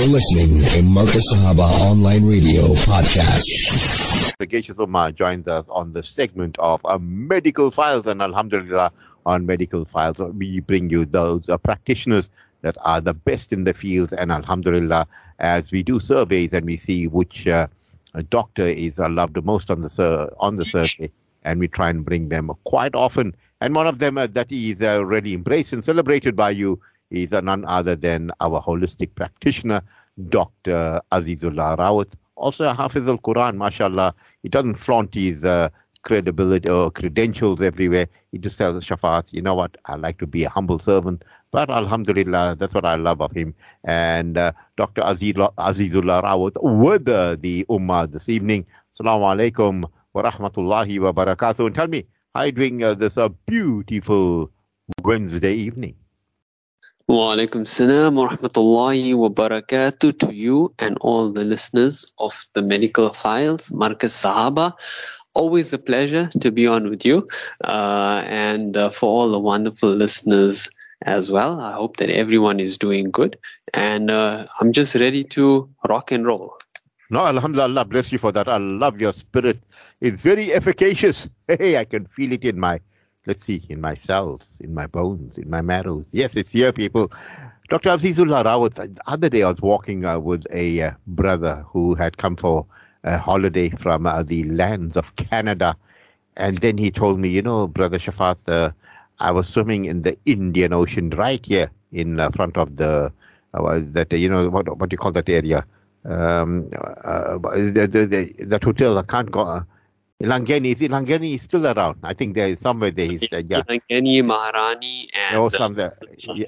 You're listening to Markaz Sahaba Online Radio Podcast. The Geishas Ummah joins us on the segment of uh, medical files, and Alhamdulillah, on medical files, we bring you those uh, practitioners that are the best in the field, and Alhamdulillah, as we do surveys and we see which uh, doctor is uh, loved most on the sur- on the survey, and we try and bring them quite often. And one of them uh, that is already embraced and celebrated by you is none other than our holistic practitioner, Dr. Azizullah Rawat. Also a Hafiz al Quran, mashallah. He doesn't flaunt his uh, credibility or credentials everywhere. He just tells Shafaat, you know what, I like to be a humble servant. But Alhamdulillah, that's what I love of him. And uh, Dr. Azizullah, Azizullah Rawat with uh, the Ummah this evening. Assalamu alaikum wa rahmatullahi wa barakatuh. And tell me, how are you doing uh, this uh, beautiful Wednesday evening? Wa alaikum salam wa rahmatullahi wa barakatuh to you and all the listeners of the Medical Files, Markaz Sahaba. Always a pleasure to be on with you. Uh, and uh, for all the wonderful listeners as well, I hope that everyone is doing good. And uh, I'm just ready to rock and roll. No, Alhamdulillah, bless you for that. I love your spirit. It's very efficacious. Hey, I can feel it in my let's see, in my cells, in my bones, in my marrow. Yes, it's here, people. Dr. Azizullah Rawat, the other day I was walking uh, with a uh, brother who had come for a holiday from uh, the lands of Canada. And then he told me, you know, Brother Shafaat, uh, I was swimming in the Indian Ocean right here in uh, front of the, uh, that, you know, what, what do you call that area? Um, the, the, the, that hotel, I can't go Langeni, is it Langeni is still around? I think there is somewhere there. He's, uh, yeah. Langeni, Maharani, and oh, somewhere. Yeah.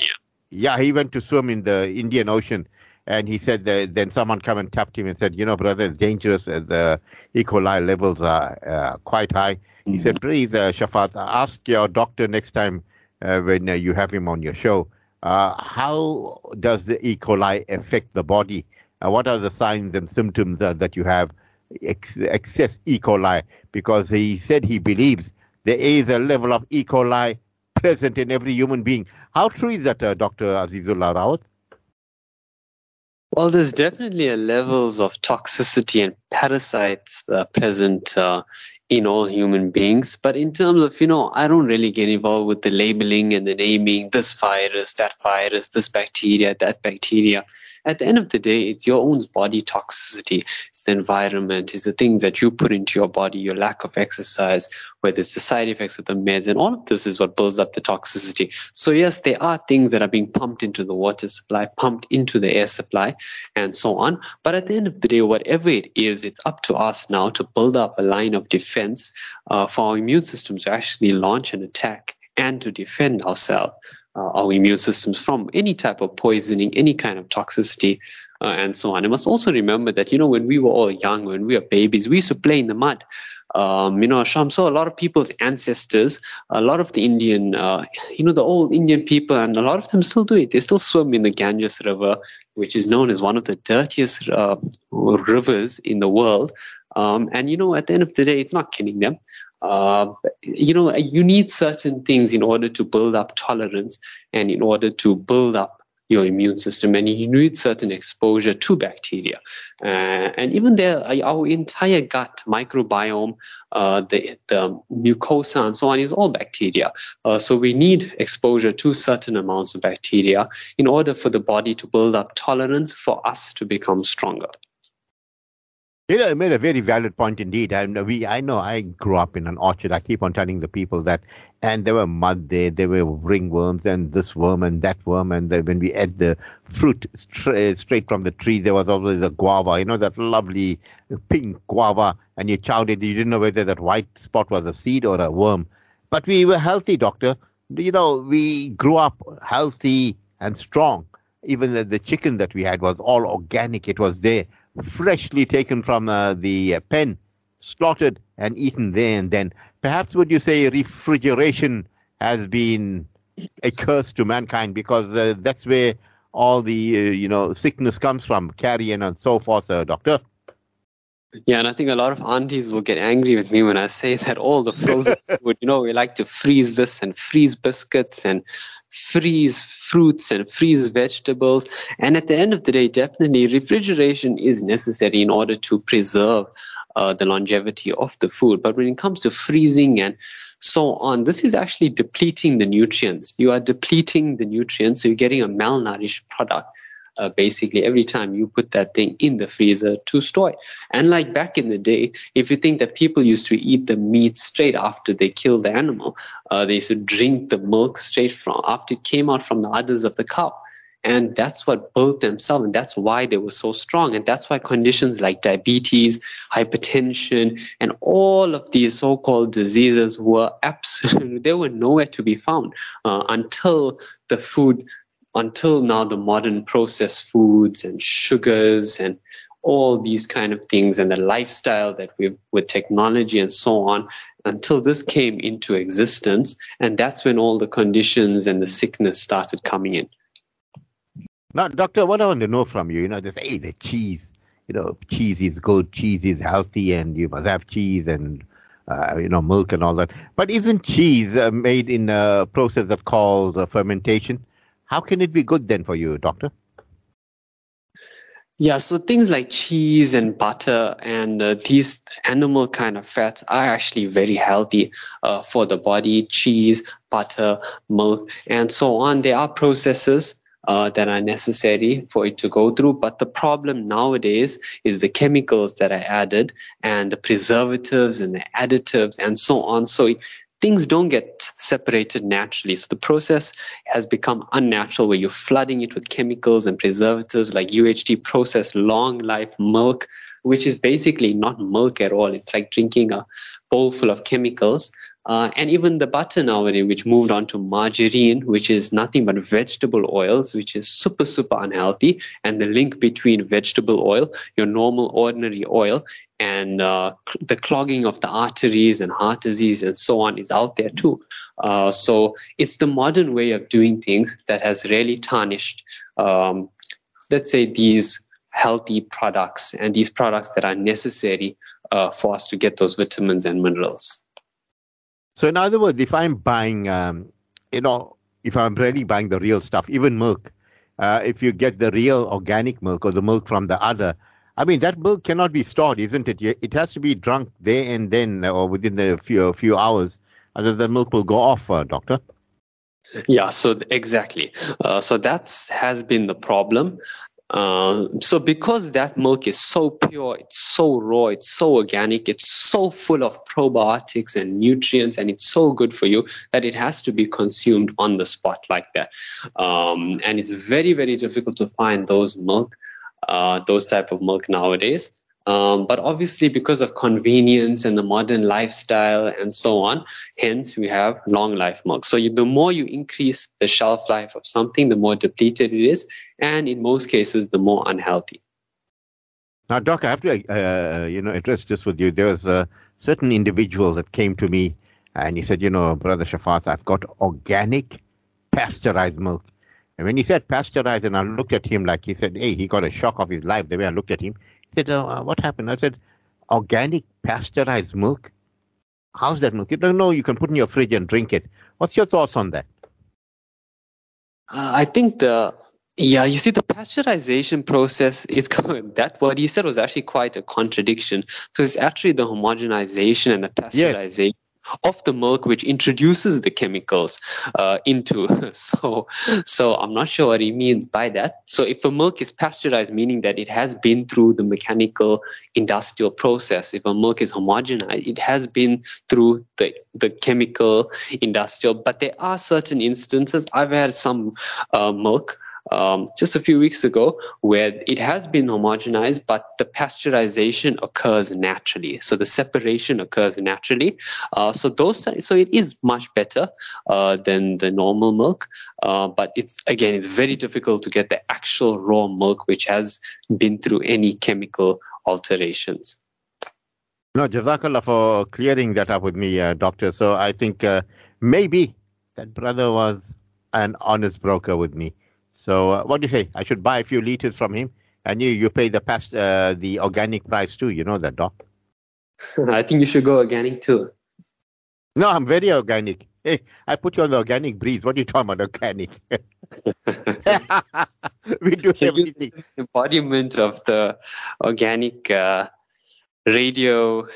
yeah, he went to swim in the Indian Ocean, and he said that then someone come and tapped him and said, you know, brother, it's dangerous. The E. coli levels are uh, quite high. He mm-hmm. said, please, uh, Shafaat, ask your doctor next time uh, when uh, you have him on your show. Uh, how does the E. coli affect the body? Uh, what are the signs and symptoms that you have ex- excess E. coli because he said he believes there is a level of E. coli present in every human being. How true is that, uh, Dr. Azizullah Rawat? Well, there's definitely a levels of toxicity and parasites uh, present uh, in all human beings. But in terms of, you know, I don't really get involved with the labeling and the naming this virus, that virus, this bacteria, that bacteria at the end of the day, it's your own body toxicity. It's the environment, it's the things that you put into your body, your lack of exercise, whether it's the side effects of the meds, and all of this is what builds up the toxicity. So, yes, there are things that are being pumped into the water supply, pumped into the air supply, and so on. But at the end of the day, whatever it is, it's up to us now to build up a line of defense uh, for our immune system to actually launch an attack and to defend ourselves uh, our immune systems from any type of poisoning, any kind of toxicity, uh, and so on. I must also remember that, you know, when we were all young, when we were babies, we used to play in the mud. Um, you know, Sham, so a lot of people's ancestors, a lot of the Indian, uh, you know, the old Indian people, and a lot of them still do it. They still swim in the Ganges River, which is known as one of the dirtiest uh, rivers in the world. Um, and, you know, at the end of the day, it's not killing them. Uh, you know, you need certain things in order to build up tolerance and in order to build up your immune system and you need certain exposure to bacteria. Uh, and even there uh, our entire gut microbiome uh, the, the mucosa and so on is all bacteria. Uh, so we need exposure to certain amounts of bacteria in order for the body to build up tolerance for us to become stronger you uh, know, made a very valid point indeed. And we, I know, I grew up in an orchard. I keep on telling the people that, and there were mud there, there were ringworms, and this worm and that worm. And when we ate the fruit straight, uh, straight from the tree, there was always a guava. You know that lovely pink guava, and you chowed it. You didn't know whether that white spot was a seed or a worm. But we were healthy, doctor. You know, we grew up healthy and strong. Even the, the chicken that we had was all organic. It was there freshly taken from uh, the uh, pen, slaughtered and eaten there and then. Perhaps would you say refrigeration has been a curse to mankind because uh, that's where all the uh, you know sickness comes from, carrion and so forth, uh, doctor. Yeah, and I think a lot of aunties will get angry with me when I say that all the frozen food, you know, we like to freeze this and freeze biscuits and freeze fruits and freeze vegetables. And at the end of the day, definitely refrigeration is necessary in order to preserve uh, the longevity of the food. But when it comes to freezing and so on, this is actually depleting the nutrients. You are depleting the nutrients, so you're getting a malnourished product uh, basically every time you put that thing in the freezer to store it. And like back in the day, if you think that people used to eat the meat straight after they killed the animal, uh, they used to drink the milk straight from after it came out from the udders of the cow. And that's what built themselves, and that's why they were so strong. And that's why conditions like diabetes, hypertension, and all of these so-called diseases were absolutely they were nowhere to be found uh, until the food until now the modern processed foods and sugars and all these kind of things and the lifestyle that we with technology and so on until this came into existence. And that's when all the conditions and the sickness started coming in. Now doctor what i want to know from you you know this hey the cheese you know cheese is good cheese is healthy and you must have cheese and uh, you know milk and all that. But isn't cheese uh, made in a process that's called uh, fermentation how can it be good then for you, doctor? Yeah, so things like cheese and butter and uh, these animal kind of fats are actually very healthy uh, for the body. Cheese, butter, milk, and so on. There are processes uh, that are necessary for it to go through. But the problem nowadays is the chemicals that are added and the preservatives and the additives and so on. So things don't get separated naturally. So the process has become unnatural where you're flooding it with chemicals and preservatives like UHT processed long life milk, which is basically not milk at all. It's like drinking a bowl full of chemicals. Uh, and even the butter nowadays, which moved on to margarine, which is nothing but vegetable oils, which is super, super unhealthy. And the link between vegetable oil, your normal, ordinary oil, and uh, the clogging of the arteries and heart disease and so on is out there too. Uh, so it's the modern way of doing things that has really tarnished, um, let's say, these healthy products and these products that are necessary uh, for us to get those vitamins and minerals. So, in other words, if I'm buying, um, you know, if I'm really buying the real stuff, even milk, uh, if you get the real organic milk or the milk from the other, I mean, that milk cannot be stored, isn't it? It has to be drunk there and then or within the few, few hours, otherwise the milk will go off, uh, doctor. Yeah, so exactly. Uh, so that has been the problem. Uh, so because that milk is so pure, it's so raw, it's so organic, it's so full of probiotics and nutrients, and it's so good for you that it has to be consumed on the spot like that. Um, and it's very, very difficult to find those milk uh, those type of milk nowadays. Um, but obviously, because of convenience and the modern lifestyle and so on, hence we have long life milk. So you, the more you increase the shelf life of something, the more depleted it is, and in most cases, the more unhealthy. Now, Doc, I have to, uh, you know, address this with you. There was a certain individual that came to me, and he said, you know, brother Shafaat, I've got organic pasteurized milk. And when he said pasteurized, and I looked at him like he said, hey, he got a shock of his life the way I looked at him. He said, oh, uh, what happened? I said, organic pasteurized milk? How's that milk? You don't know you can put in your fridge and drink it. What's your thoughts on that? Uh, I think the yeah, you see, the pasteurization process is going that what he said was actually quite a contradiction. So it's actually the homogenization and the pasteurization of the milk which introduces the chemicals uh, into so so i'm not sure what he means by that. So if a milk is pasteurized meaning that it has been through the mechanical industrial process if a milk is homogenized it has been through the the chemical industrial but there are certain instances i've had some uh, milk um, just a few weeks ago where it has been homogenized, but the pasteurization occurs naturally. So the separation occurs naturally. Uh, so those so it is much better uh, than the normal milk. Uh, but it's again, it's very difficult to get the actual raw milk which has been through any chemical alterations. No, Jazakallah for clearing that up with me, uh, doctor. So I think uh, maybe that brother was an honest broker with me. So uh, what do you say? I should buy a few liters from him. and you you pay the past uh, the organic price too. You know that, doc. I think you should go organic too. No, I'm very organic. Hey, I put you on the organic breeze. What are you talking about, organic? we do so everything. Embodiment of the organic uh, radio.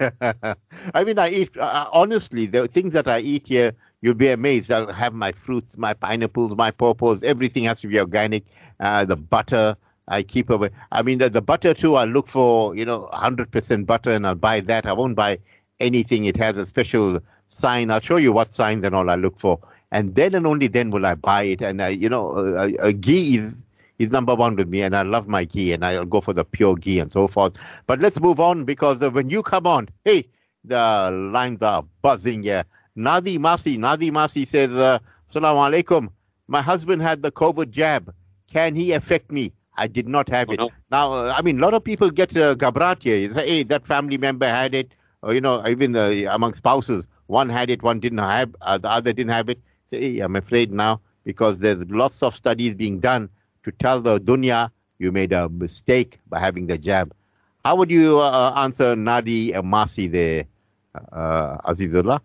I mean, I eat uh, honestly. The things that I eat here, you'll be amazed. I'll have my fruits, my pineapples, my pawpaws. Everything has to be organic. Uh, the butter, I keep away. I mean, the, the butter too. I look for you know 100% butter, and I'll buy that. I won't buy anything. It has a special sign. I'll show you what signs and all I look for, and then and only then will I buy it. And I, you know, a, a ghee is is number one with me, and I love my ghee, and I'll go for the pure ghee and so forth. But let's move on because when you come on, hey, the lines are buzzing here. Nadi Masi, Nadi Masi says, uh, Assalamu alaikum. My husband had the COVID jab. Can he affect me? I did not have it. Oh, no. Now, uh, I mean, a lot of people get uh, gabrat here. You say, hey, that family member had it. Or, you know, even uh, among spouses, one had it, one didn't have, uh, the other didn't have it. Say, hey, I'm afraid now because there's lots of studies being done to tell the dunya you made a mistake by having the jab. How would you uh, answer Nadi Masi there, uh, Azizullah?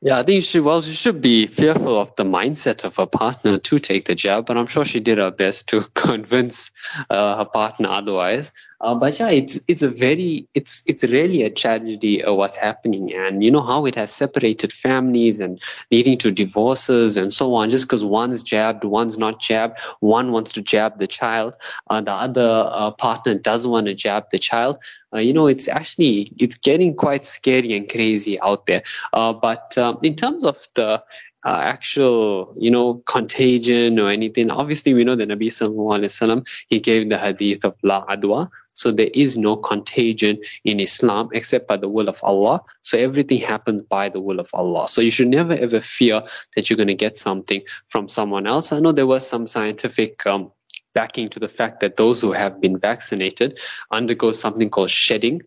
Yeah, I think she well, she should be fearful of the mindset of her partner to take the jab, but I'm sure she did her best to convince uh, her partner otherwise. Uh, but yeah, it's it's a very it's it's really a tragedy of what's happening, and you know how it has separated families and leading to divorces and so on. Just because one's jabbed, one's not jabbed, one wants to jab the child, uh, the other uh, partner doesn't want to jab the child. Uh, you know, it's actually it's getting quite scary and crazy out there. Uh, but um, in terms of the uh, actual, you know, contagion or anything. Obviously, we know the Nabi Sallallahu Alaihi Wasallam, he gave the hadith of La Adwa, so there is no contagion in Islam except by the will of Allah. So everything happens by the will of Allah. So you should never ever fear that you're going to get something from someone else. I know there was some scientific um, backing to the fact that those who have been vaccinated undergo something called shedding,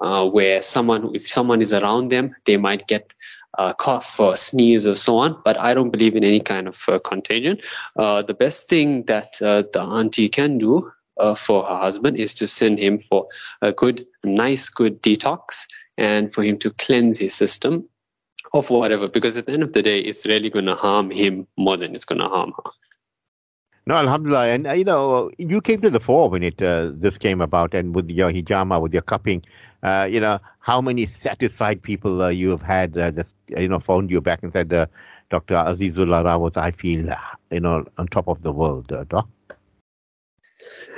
uh, where someone, if someone is around them, they might get uh, cough or sneeze or so on, but I don't believe in any kind of uh, contagion. Uh, the best thing that uh, the auntie can do uh, for her husband is to send him for a good, nice, good detox and for him to cleanse his system of whatever, because at the end of the day, it's really going to harm him more than it's going to harm her. No, Alhamdulillah. And, uh, you know, you came to the fore when it uh, this came about and with your hijama, with your cupping. Uh, you know, how many satisfied people uh, you have had uh, just, you know, phoned you back and said, uh, Dr. Azizullah Rawat, I feel, you know, on top of the world, Doc?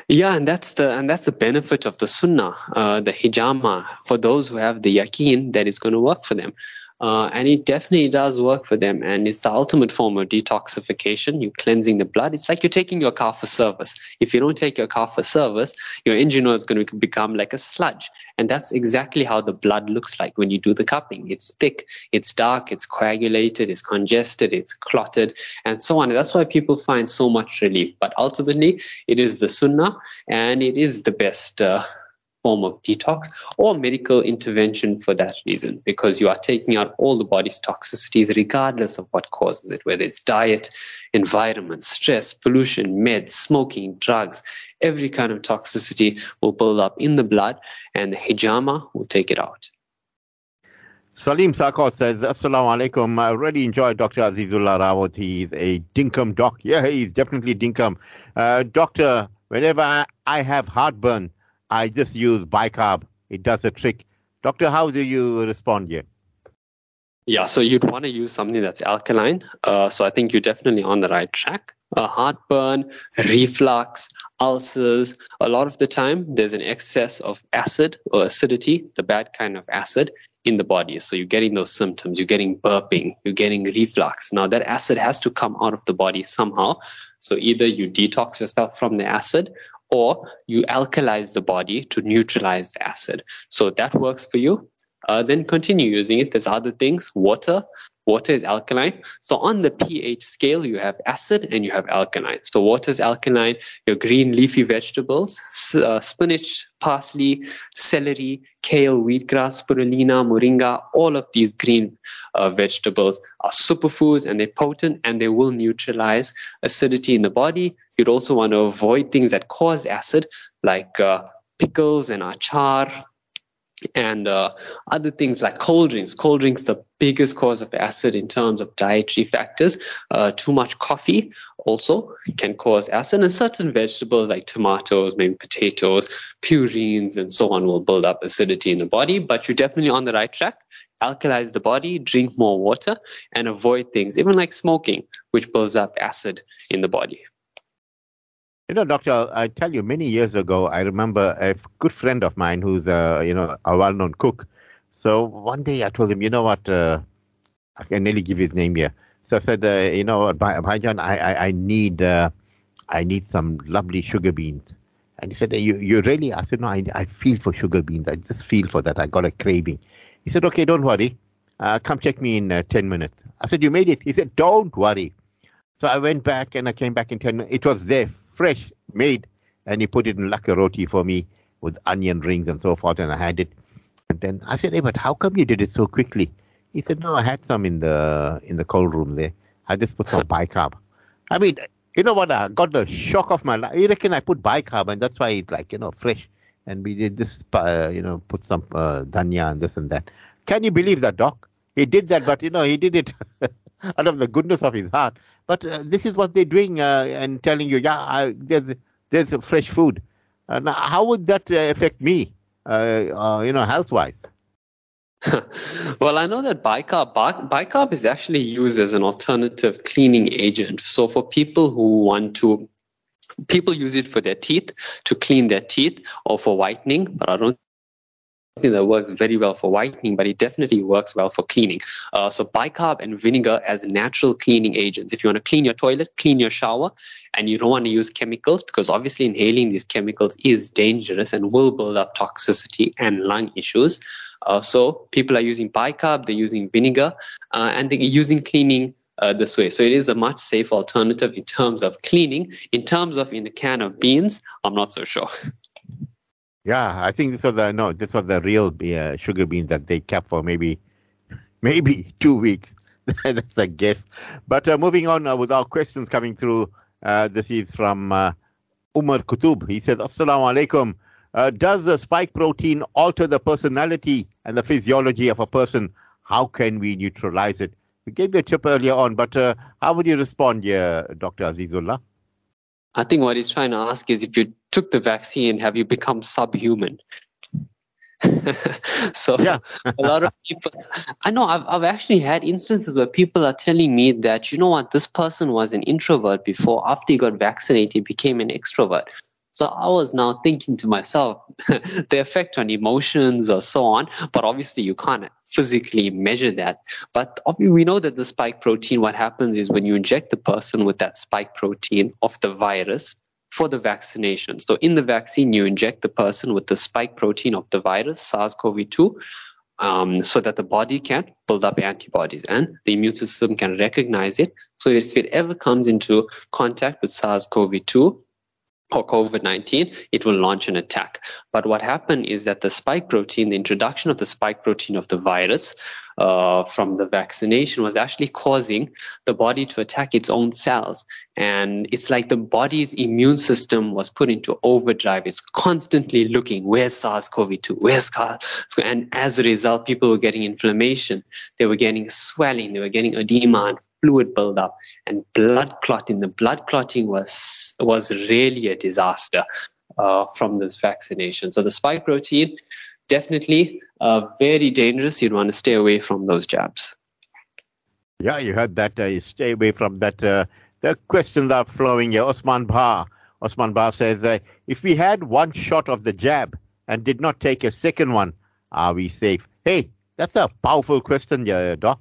Yeah, and that's the and that's the benefit of the sunnah, uh, the hijama, for those who have the yaqeen that it's going to work for them. Uh, and it definitely does work for them. And it's the ultimate form of detoxification. You're cleansing the blood. It's like you're taking your car for service. If you don't take your car for service, your engine oil is going to become like a sludge. And that's exactly how the blood looks like when you do the cupping. It's thick, it's dark, it's coagulated, it's congested, it's clotted, and so on. And that's why people find so much relief. But ultimately, it is the sunnah and it is the best. Uh, form of detox or medical intervention for that reason, because you are taking out all the body's toxicities regardless of what causes it, whether it's diet, environment, stress, pollution, meds, smoking, drugs, every kind of toxicity will build up in the blood and the hijama will take it out. Salim Sakot says, Assalamu alaikum. I really enjoyed Dr. Azizullah Rawat. He's a dinkum doc. Yeah, he's definitely dinkum. Uh, doctor, whenever I have heartburn, I just use bicarb. It does a trick. Doctor, how do you respond here? Yeah, so you'd want to use something that's alkaline. Uh, so I think you're definitely on the right track. Uh, heartburn, reflux, ulcers, a lot of the time there's an excess of acid or acidity, the bad kind of acid, in the body. So you're getting those symptoms, you're getting burping, you're getting reflux. Now that acid has to come out of the body somehow. So either you detox yourself from the acid or you alkalize the body to neutralize the acid. So that works for you. Uh, then continue using it. There's other things, water. Water is alkaline. So on the pH scale, you have acid and you have alkaline. So water is alkaline. Your green leafy vegetables, uh, spinach, parsley, celery, kale, wheatgrass, spirulina, moringa, all of these green uh, vegetables are superfoods and they're potent and they will neutralize acidity in the body. You'd also want to avoid things that cause acid like uh, pickles and achar, and uh, other things like cold drinks. Cold drinks, the biggest cause of acid in terms of dietary factors. Uh, too much coffee also can cause acid, and certain vegetables like tomatoes, maybe potatoes, purines, and so on will build up acidity in the body. But you're definitely on the right track. Alkalize the body, drink more water, and avoid things, even like smoking, which builds up acid in the body. You know, Doctor, I tell you, many years ago, I remember a good friend of mine who's a, you know, a well-known cook. So one day I told him, you know what, uh, I can nearly give his name here. So I said, uh, you know, Bhaijan, I, I, I need, uh, I need some lovely sugar beans. And he said, you, you really? I said, no, I, I feel for sugar beans. I just feel for that. I got a craving. He said, okay, don't worry. Uh, come check me in uh, 10 minutes. I said, you made it? He said, don't worry. So I went back and I came back in 10 minutes. It was there fresh made, and he put it in a roti for me with onion rings and so forth, and I had it. And then I said, "Hey, but how come you did it so quickly?" He said, "No, I had some in the in the cold room there. I just put some bicarb." I mean, you know what? I got the shock of my life. You reckon I put bicarb, and that's why it's like you know fresh. And we did this, uh, you know, put some uh, dhania and this and that. Can you believe that, Doc? He did that, but you know, he did it out of the goodness of his heart. But uh, this is what they're doing uh, and telling you, yeah, I, there's, there's fresh food. Uh, now, how would that uh, affect me, uh, uh, you know, health-wise? well, I know that bicarb, bicarb is actually used as an alternative cleaning agent. So for people who want to people use it for their teeth to clean their teeth or for whitening but i don't that works very well for whitening, but it definitely works well for cleaning. Uh, so bicarb and vinegar as natural cleaning agents. If you want to clean your toilet, clean your shower, and you don't want to use chemicals because obviously inhaling these chemicals is dangerous and will build up toxicity and lung issues. Uh, so people are using bicarb, they're using vinegar, uh, and they're using cleaning uh, this way. So it is a much safer alternative in terms of cleaning. In terms of in a can of beans, I'm not so sure. Yeah, I think this was the no, this was the real sugar beans that they kept for maybe, maybe two weeks. That's a guess. But uh, moving on uh, with our questions coming through. Uh, this is from uh, Umar Kutub. He says, "Assalamu alaikum. Uh, does the spike protein alter the personality and the physiology of a person? How can we neutralize it?" We gave you a tip earlier on, but how would you respond, here, Dr. Azizullah? I think what he's trying to ask is if you took the vaccine, have you become subhuman? so yeah. a lot of people i know I've, I've actually had instances where people are telling me that you know what this person was an introvert before after he got vaccinated he became an extrovert so I was now thinking to myself, the effect on emotions or so on, but obviously you can't physically measure that. But we know that the spike protein, what happens is when you inject the person with that spike protein of the virus for the vaccination. So in the vaccine, you inject the person with the spike protein of the virus, SARS-CoV-2, um, so that the body can build up antibodies and the immune system can recognize it. So if it ever comes into contact with SARS-CoV-2, or COVID 19, it will launch an attack. But what happened is that the spike protein, the introduction of the spike protein of the virus uh, from the vaccination was actually causing the body to attack its own cells. And it's like the body's immune system was put into overdrive. It's constantly looking, where's SARS CoV 2? Where's SARS? And as a result, people were getting inflammation, they were getting swelling, they were getting edema and fluid buildup and blood clotting. The blood clotting was was really a disaster uh, from this vaccination. So the spike protein definitely uh, very dangerous. You'd want to stay away from those jabs. Yeah, you heard that. Uh, you stay away from that. Uh, the questions are flowing here. Osman Bar. Osman Bar says, uh, if we had one shot of the jab and did not take a second one, are we safe? Hey, that's a powerful question, yeah, Doc.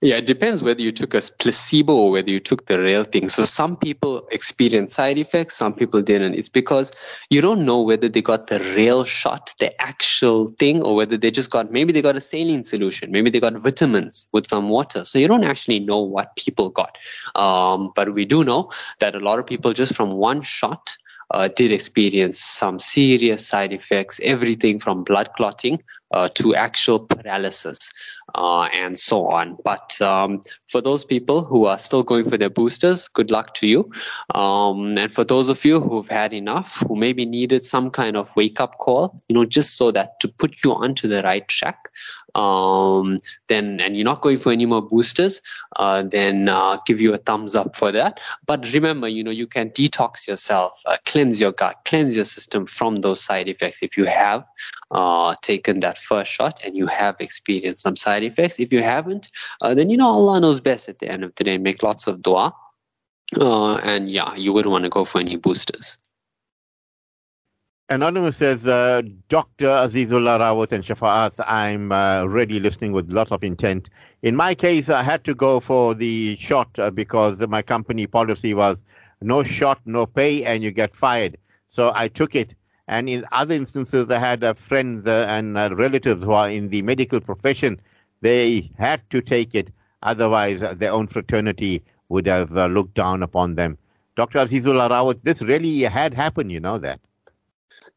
Yeah, it depends whether you took a placebo or whether you took the real thing. So some people experience side effects, some people didn't. It's because you don't know whether they got the real shot, the actual thing, or whether they just got maybe they got a saline solution, maybe they got vitamins with some water. So you don't actually know what people got. Um, but we do know that a lot of people just from one shot uh, did experience some serious side effects, everything from blood clotting uh, to actual paralysis uh, and so on. But um, for those people who are still going for their boosters, good luck to you. Um, and for those of you who've had enough, who maybe needed some kind of wake up call, you know, just so that to put you onto the right track, um, then and you're not going for any more boosters, uh, then uh, give you a thumbs up for that. But remember, you know, you can detox yourself, uh, cleanse your gut, cleanse your system from those side effects if you have uh, taken that first shot and you have experienced some side effects. If you haven't, uh, then you know Allah knows best at the end of the day. Make lots of dua. Uh, and yeah, you wouldn't want to go for any boosters. Anonymous says, uh, Dr. Azizullah Rawat and Shafaat, I'm uh, really listening with lots of intent. In my case, I had to go for the shot uh, because my company policy was no shot, no pay, and you get fired. So I took it. And in other instances, I had uh, friends uh, and uh, relatives who are in the medical profession. They had to take it. Otherwise, their own fraternity would have looked down upon them. Dr. Azizullah Rawat, this really had happened, you know that.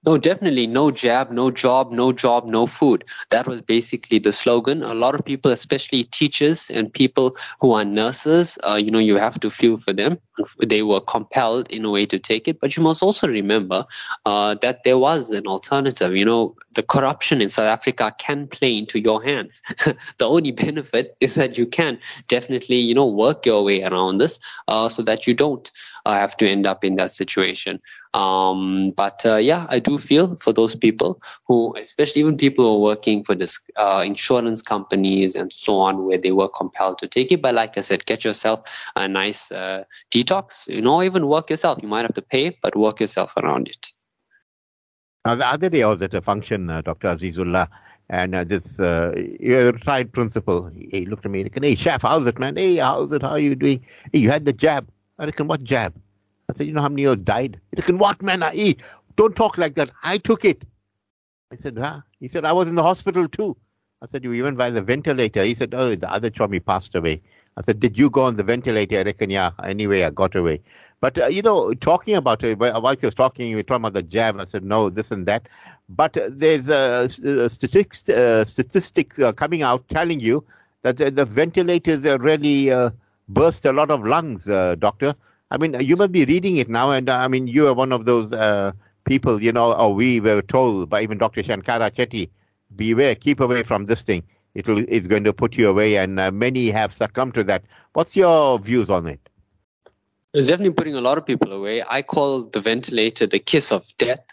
No, definitely no jab, no job, no job, no food. That was basically the slogan. A lot of people, especially teachers and people who are nurses, uh, you know, you have to feel for them. They were compelled in a way to take it. But you must also remember uh, that there was an alternative. You know, the corruption in South Africa can play into your hands. the only benefit is that you can definitely, you know, work your way around this uh, so that you don't uh, have to end up in that situation. Um, but uh, yeah, I do feel for those people who, especially even people who are working for this uh, insurance companies and so on, where they were compelled to take it. But like I said, get yourself a nice uh, detox. You know, even work yourself. You might have to pay, but work yourself around it. Now, the other day I was at a function, uh, Dr. Azizullah, and uh, this uh, retired principal, he looked at me and he said, hey, chef, how's it, man? Hey, how's it? How are you doing? Hey, you had the jab. I reckon, what jab? I said, you know how many of died? He said, what man? I, don't talk like that. I took it. I said, huh? He said, I was in the hospital too. I said, you even by the ventilator? He said, oh, the other chummy passed away. I said, did you go on the ventilator? I reckon, yeah. Anyway, I got away. But, uh, you know, talking about it, while he was talking, you were talking about the jab. I said, no, this and that. But uh, there's a, a statistics, uh, statistics uh, coming out telling you that the, the ventilators really uh, burst a lot of lungs, uh, doctor. I mean, you must be reading it now, and uh, I mean, you are one of those uh, people, you know, or we were told by even Dr. Shankara Chetty, beware, keep away from this thing. It'll, it's going to put you away, and uh, many have succumbed to that. What's your views on it? It's definitely putting a lot of people away. I call the ventilator the kiss of death.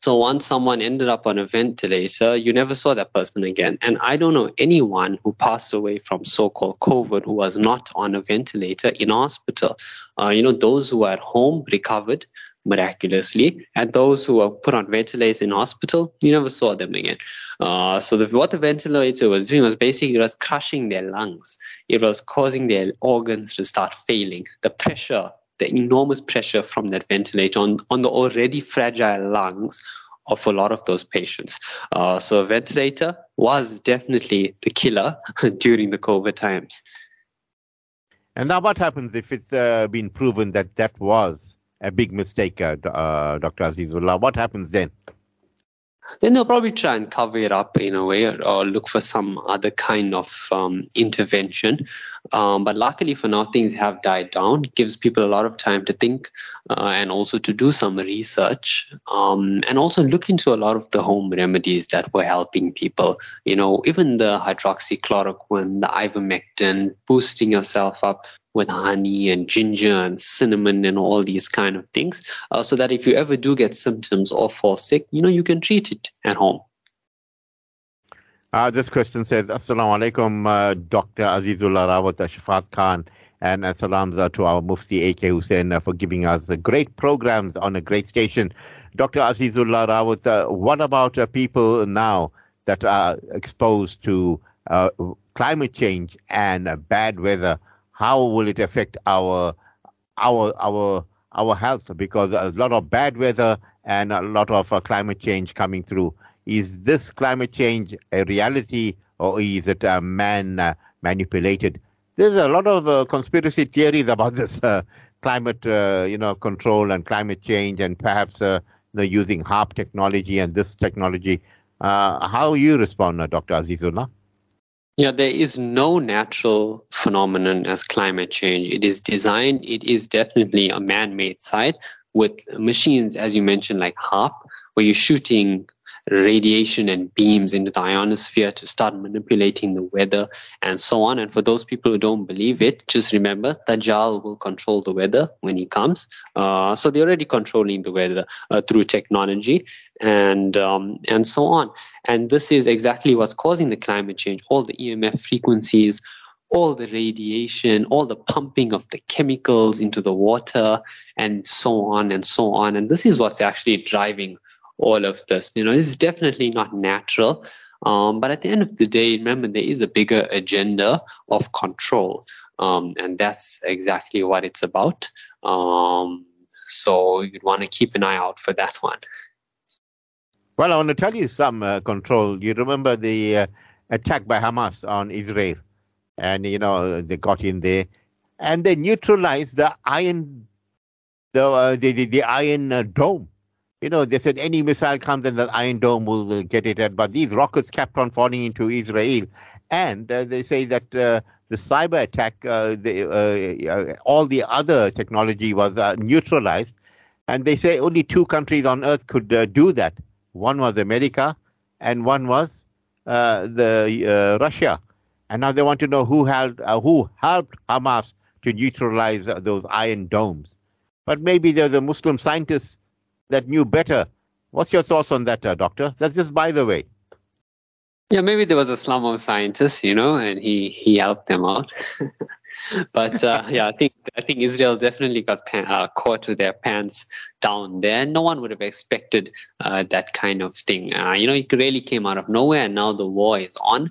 So once someone ended up on a ventilator, you never saw that person again. And I don't know anyone who passed away from so-called COVID who was not on a ventilator in hospital. Uh, you know, those who were at home recovered miraculously, and those who were put on ventilators in hospital, you never saw them again. Uh, so the, what the ventilator was doing was basically it was crushing their lungs. It was causing their organs to start failing. The pressure the enormous pressure from that ventilator on, on the already fragile lungs of a lot of those patients. Uh, so ventilator was definitely the killer during the COVID times. And now, what happens if it's uh, been proven that that was a big mistake, uh, uh Dr. Azizullah? What happens then? then they'll probably try and cover it up in a way or, or look for some other kind of um, intervention. Um, but luckily for now, things have died down. It gives people a lot of time to think uh, and also to do some research um, and also look into a lot of the home remedies that were helping people. You know, even the hydroxychloroquine, the ivermectin, boosting yourself up with honey and ginger and cinnamon and all these kind of things uh, so that if you ever do get symptoms or fall sick you know you can treat it at home. Uh, this question says assalamu alaikum uh, dr azizullah rawat shafaat khan and uh, salams to our mufti ak hoosen uh, for giving us great programs on a great station. Dr azizullah rawat uh, what about uh, people now that are exposed to climate change and bad weather, how will it affect our our our our health? Because a lot of bad weather and a lot of uh, climate change coming through. Is this climate change a reality, or is it uh, man uh, manipulated? There's a lot of uh, conspiracy theories about this uh, climate, you know, control and climate change, and perhaps know, using HAARP technology and this technology. how you respond, Dr. Azizullah? Yeah, there is no natural phenomenon as climate change. It is designed, it is definitely a man made site with machines, as you mentioned, like HAARP, where you're shooting radiation and beams into the ionosphere to start manipulating the weather and so on. And for those people who don't believe it, just remember Dajjal will control the weather when he comes. Uh, so they're already controlling the weather uh, through technology and um, and so on. And this is exactly what's causing the climate change. All the EMF frequencies, all the radiation, all the pumping of the chemicals into the water, and so on and so on. And this is what's actually driving all of this. You know, this is definitely not natural. Um, but at the end of the day, remember there is a bigger agenda of control, um, and that's exactly what it's about. Um, so you'd want to keep an eye out for that one. Well, I want to tell you some uh, control. You remember the uh, attack by Hamas on Israel, and you know they got in there, and they neutralized the iron, the uh, the, the, the iron uh, dome you know, they said any missile comes and the Iron Dome will uh, get it. But these rockets kept on falling into Israel. And uh, they say that uh, the cyber attack, uh, the, uh, uh, all the other technology was neutralized. And they say only two countries on earth could do that. One was America, and one was the Russia. And now they want to know who helped, who helped Hamas to neutralize those iron domes. But maybe there's a Muslim scientist that knew better. What's your thoughts on that, uh, Doctor? That's just by the way. Yeah, maybe there was a slum of scientists, you know, and he he helped them out. but uh, yeah, I think I think Israel definitely got pan, uh, caught with their pants down there. No one would have expected uh, that kind of thing. Uh, you know, it really came out of nowhere, and now the war is on.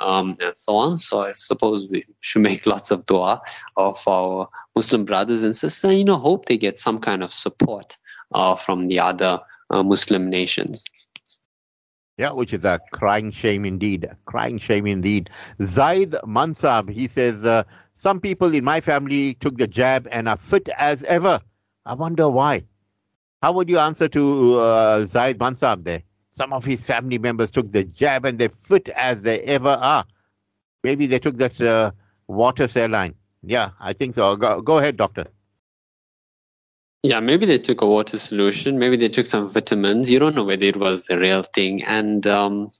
Um, and so on. So I suppose we should make lots of dua of our Muslim brothers and sisters. You know, hope they get some kind of support uh, from the other uh, Muslim nations. Yeah, which is a crying shame indeed. A crying shame indeed. Zaid Mansab, he says, uh, some people in my family took the jab and are fit as ever. I wonder why. How would you answer to uh, Zaid Mansab there? Some of his family members took the jab and they're fit as they ever are. Maybe they took that uh, water saline. Yeah, I think so. Go, go ahead, doctor. Yeah, maybe they took a water solution. Maybe they took some vitamins. You don't know whether it was the real thing. And um,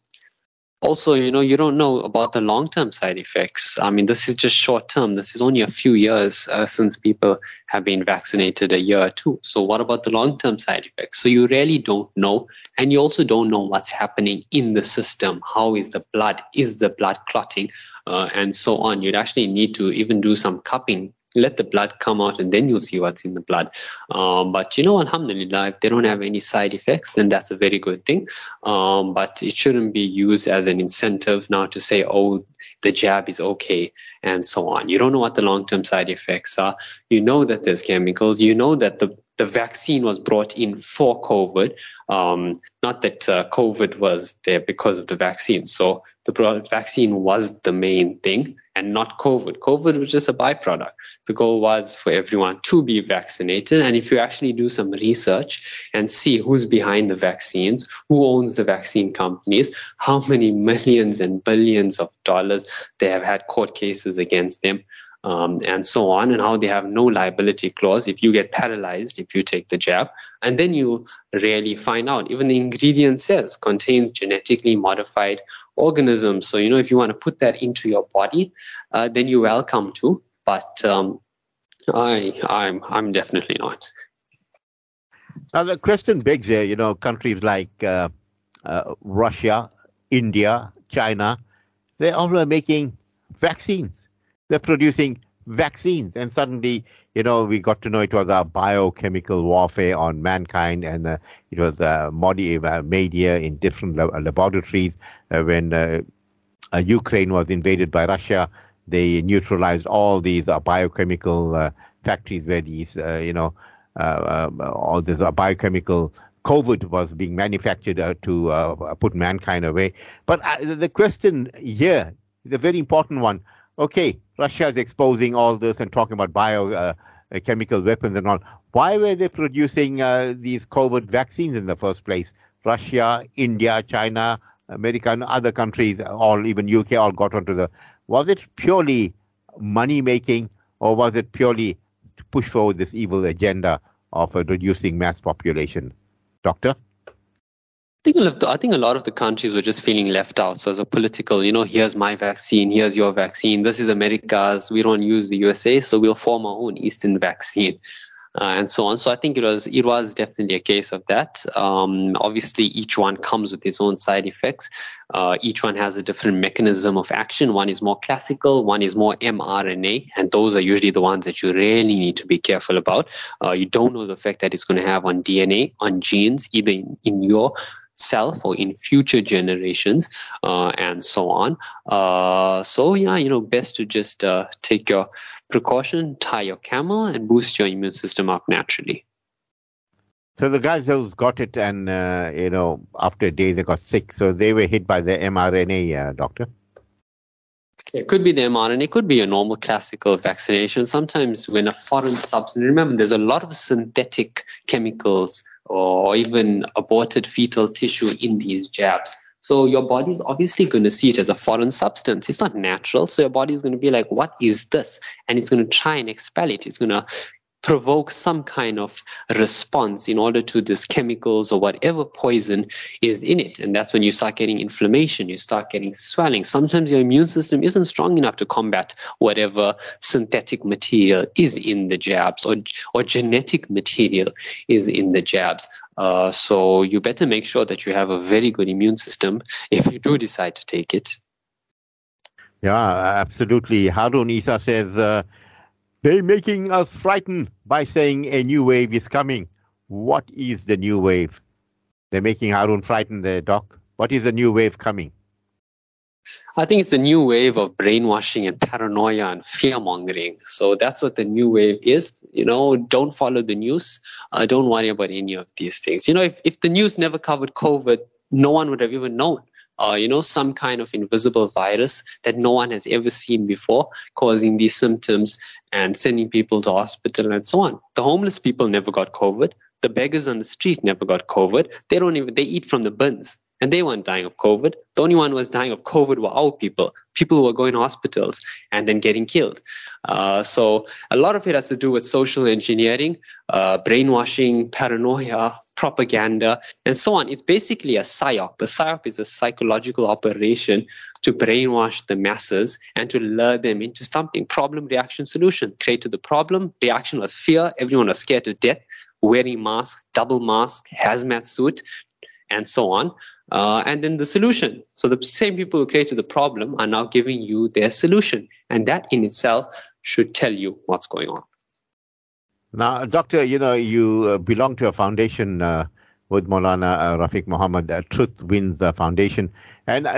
also, you know, you don't know about the long term side effects. I mean, this is just short term. This is only a few years uh, since people have been vaccinated, a year or two. So, what about the long term side effects? So, you really don't know. And you also don't know what's happening in the system. How is the blood? Is the blood clotting? Uh, and so on. You'd actually need to even do some cupping let the blood come out and then you'll see what's in the blood. Um, but you know, alhamdulillah, if they don't have any side effects, then that's a very good thing. Um, but it shouldn't be used as an incentive now to say, oh, the jab is okay and so on. You don't know what the long term side effects are. You know that there's chemicals. You know that the, the vaccine was brought in for COVID. Um, not that uh, COVID was there because of the vaccine. So the vaccine was the main thing and not COVID. COVID was just a byproduct. The goal was for everyone to be vaccinated. And if you actually do some research and see who's behind the vaccines, who owns the vaccine companies, how many millions and billions of dollars they have had court cases against them, um, and so on, and how they have no liability clause if you get paralyzed if you take the jab. And then you really find out. Even the ingredient says contains genetically modified organisms. So, you know, if you want to put that into your body, uh, then you're welcome to. But um, I, I'm, I'm definitely not. Now the question begs here, you know, countries like uh, uh, Russia, India, China, they're all making vaccines they're producing vaccines. And suddenly, you know, we got to know it was a biochemical warfare on mankind, and uh, it was uh, modi- uh, made here in different laboratories uh, when uh, uh, Ukraine was invaded by Russia, they neutralized all these biochemical factories where these, you know, uh, all this biochemical COVID was being manufactured to put mankind away. But the question here is a very important one. Okay, Russia is exposing all this and talking about biochemical weapons and all. Why were they producing these COVID vaccines in the first place? Russia, India, China, America, and other countries, all even UK, all got onto the. Was it purely money making, or was it purely to push forward this evil agenda of uh, reducing mass population? Doctor? I think, I think a lot of the countries were just feeling left out. So as a political, you know, here's my vaccine, here's your vaccine, this is America's, we don't use the USA, so we'll form our own Eastern vaccine uh, and so on. So I think it was it was definitely a case of that. Um, obviously, each one comes with its own side effects. Uh, each one has a different mechanism of action. One is more classical, one is more mRNA, and those are usually the ones that you really need to be careful about. Uh, you don't know the effect that it's going to have on DNA, on genes, either in, in your self or in future generations uh, and so on. Uh, so yeah you know best to just uh, take your precaution tie your camel and boost your immune system up naturally. So the guys who got it and uh, you know after a day they got sick so they were hit by the mrna uh, doctor? It could be the mRNA, it could be a normal classical vaccination. Sometimes when a foreign substance, remember there's a lot of synthetic chemicals or even aborted fetal tissue in these jabs. So your body is obviously going to see it as a foreign substance. It's not natural. So your body is going to be like, what is this? And it's going to try and expel it. It's going to provoke some kind of response in order to this chemicals or whatever poison is in it. And that's when you start getting inflammation, you start getting swelling. Sometimes your immune system isn't strong enough to combat whatever synthetic material is in the jabs or, or genetic material is in the jabs. Uh, so you better make sure that you have a very good immune system if you do decide to take it. Yeah, absolutely. Harun Isa says, uh, they're making us frightened by saying a new wave is coming. What is the new wave? They're making Harun frightened there, Doc. What is the new wave coming? I think it's a new wave of brainwashing and paranoia and fear mongering. So that's what the new wave is. You know, don't follow the news. Uh, don't worry about any of these things. You know, if, if the news never covered COVID, no one would have even known uh, you know, some kind of invisible virus that no one has ever seen before, causing these symptoms and sending people to hospital and so on. The homeless people never got COVID. The beggars on the street never got COVID. They don't even, they eat from the bins and they weren't dying of COVID. The only one was dying of COVID were our people, people who were going to hospitals and then getting killed. Uh, so a lot of it has to do with social engineering, uh, brainwashing, paranoia, propaganda, and so on. It's basically a psyop. A psyop is a psychological operation to brainwash the masses and to lure them into something. Problem, reaction, solution. Created the problem. Reaction was fear. Everyone was scared to death wearing mask, double mask, hazmat suit, and so on uh, and then the solution. So the same people who created the problem are now giving you their solution, and that in itself should tell you what's going on. Now, doctor, you know you uh, belong to a foundation uh, with Maulana uh, Rafiq Muhammad, uh, Truth Wins uh, Foundation, and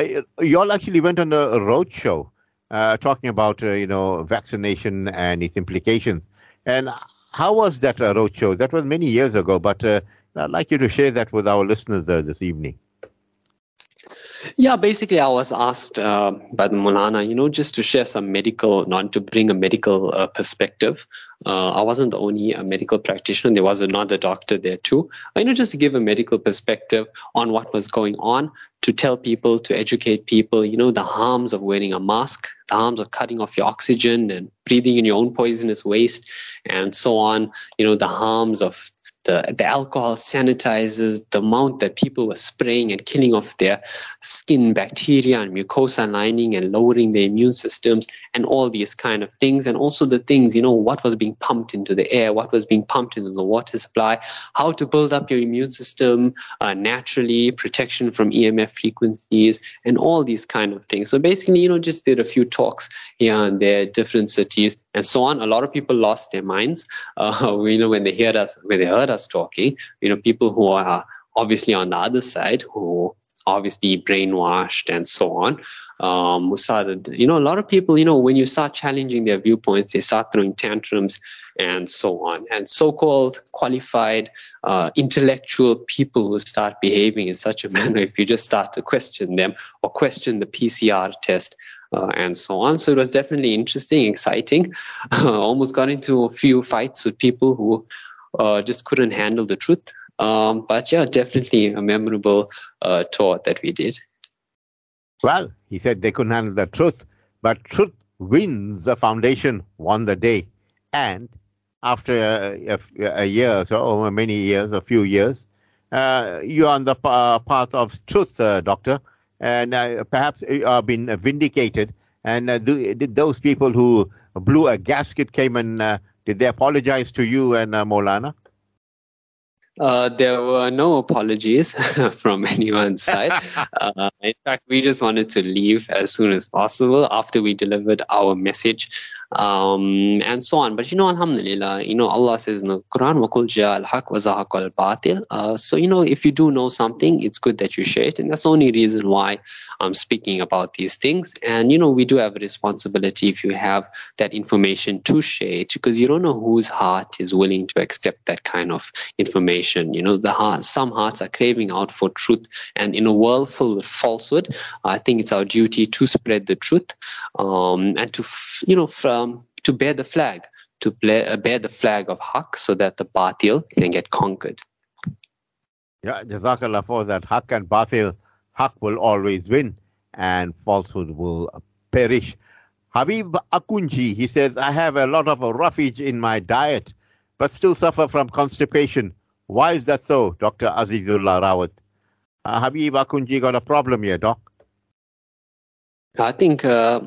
you all actually went on a road show talking about you know vaccination and its implications. And how was that road show? That was many years ago, but I'd like you to share that with our listeners this evening. Yeah, basically, I was asked uh, by the Mulana, you know, just to share some medical, not to bring a medical uh, perspective. Uh, I wasn't the only uh, medical practitioner. There was another doctor there too. You know, just to give a medical perspective on what was going on, to tell people, to educate people, you know, the harms of wearing a mask, the harms of cutting off your oxygen and breathing in your own poisonous waste, and so on. You know, the harms of the, the alcohol sanitizes the amount that people were spraying and killing off their skin bacteria and mucosa lining and lowering their immune systems and all these kind of things. And also the things, you know, what was being pumped into the air, what was being pumped into the water supply, how to build up your immune system uh, naturally, protection from EMF frequencies, and all these kind of things. So basically, you know, just did a few talks here and there, different cities and so on. A lot of people lost their minds. Uh, you know, when they heard us, when they heard us talking, you know, people who are obviously on the other side who obviously brainwashed and so on. Um, we started, you know, a lot of people, you know, when you start challenging their viewpoints, they start throwing tantrums and so on. And so-called qualified, uh, intellectual people will start behaving in such a manner if you just start to question them or question the PCR test. Uh, and so on. So it was definitely interesting, exciting. almost got into a few fights with people who uh, just couldn't handle the truth. Um, but yeah, definitely a memorable uh, tour that we did. Well, he said they couldn't handle the truth, but truth wins. The foundation won the day. And after a, a, a year so, or many years, a few years, uh, you're on the uh, path of truth, uh, Doctor, and uh, perhaps you have been vindicated. And uh, did those people who blew a gasket came and uh, did they apologize to you and uh, Molana? Uh, there were no apologies from anyone's side. Uh, in fact, we just wanted to leave as soon as possible after we delivered our message um, and so on. But you know, Alhamdulillah, you know, Allah says in the Quran, "Wakul ja al-haq wa al. Uh, so you know, if you do know something, it's good that you share it, and that's the only reason why I'm speaking about these things. And, you know, we do have a responsibility if you have that information to share it because you don't know whose heart is willing to accept that kind of information. You know, the heart, some hearts are craving out for truth. And in a world full of falsehood, I think it's our duty to spread the truth um, and to, you know, from um, to bear the flag, to uh, bear the flag of Haqq so that the Batil can get conquered. Yeah, Jazakallah for that. Haqq and Batil, Haqq will always win and falsehood will perish. Habib Akunji, he says, I have a lot of roughage in my diet, but still suffer from constipation. Why is that so, Dr. Azizullah Rawat? Uh, Habib Akunji got a problem here, Doc. I think uh,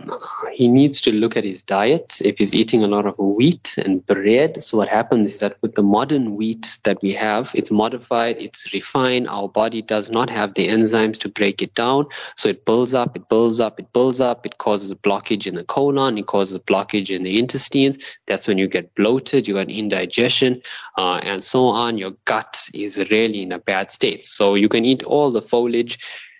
he needs to look at his diet. If he's eating a lot of wheat and bread, so what happens is that with the modern wheat that we have, it's modified, it's refined. Our body does not have the enzymes to break it down, so it builds up, it builds up, it builds up. It causes a blockage in the colon, it causes blockage in the intestines. That's when you get bloated, you get indigestion, uh, and so on. Your gut is really in a bad state. So you can eat all the foliage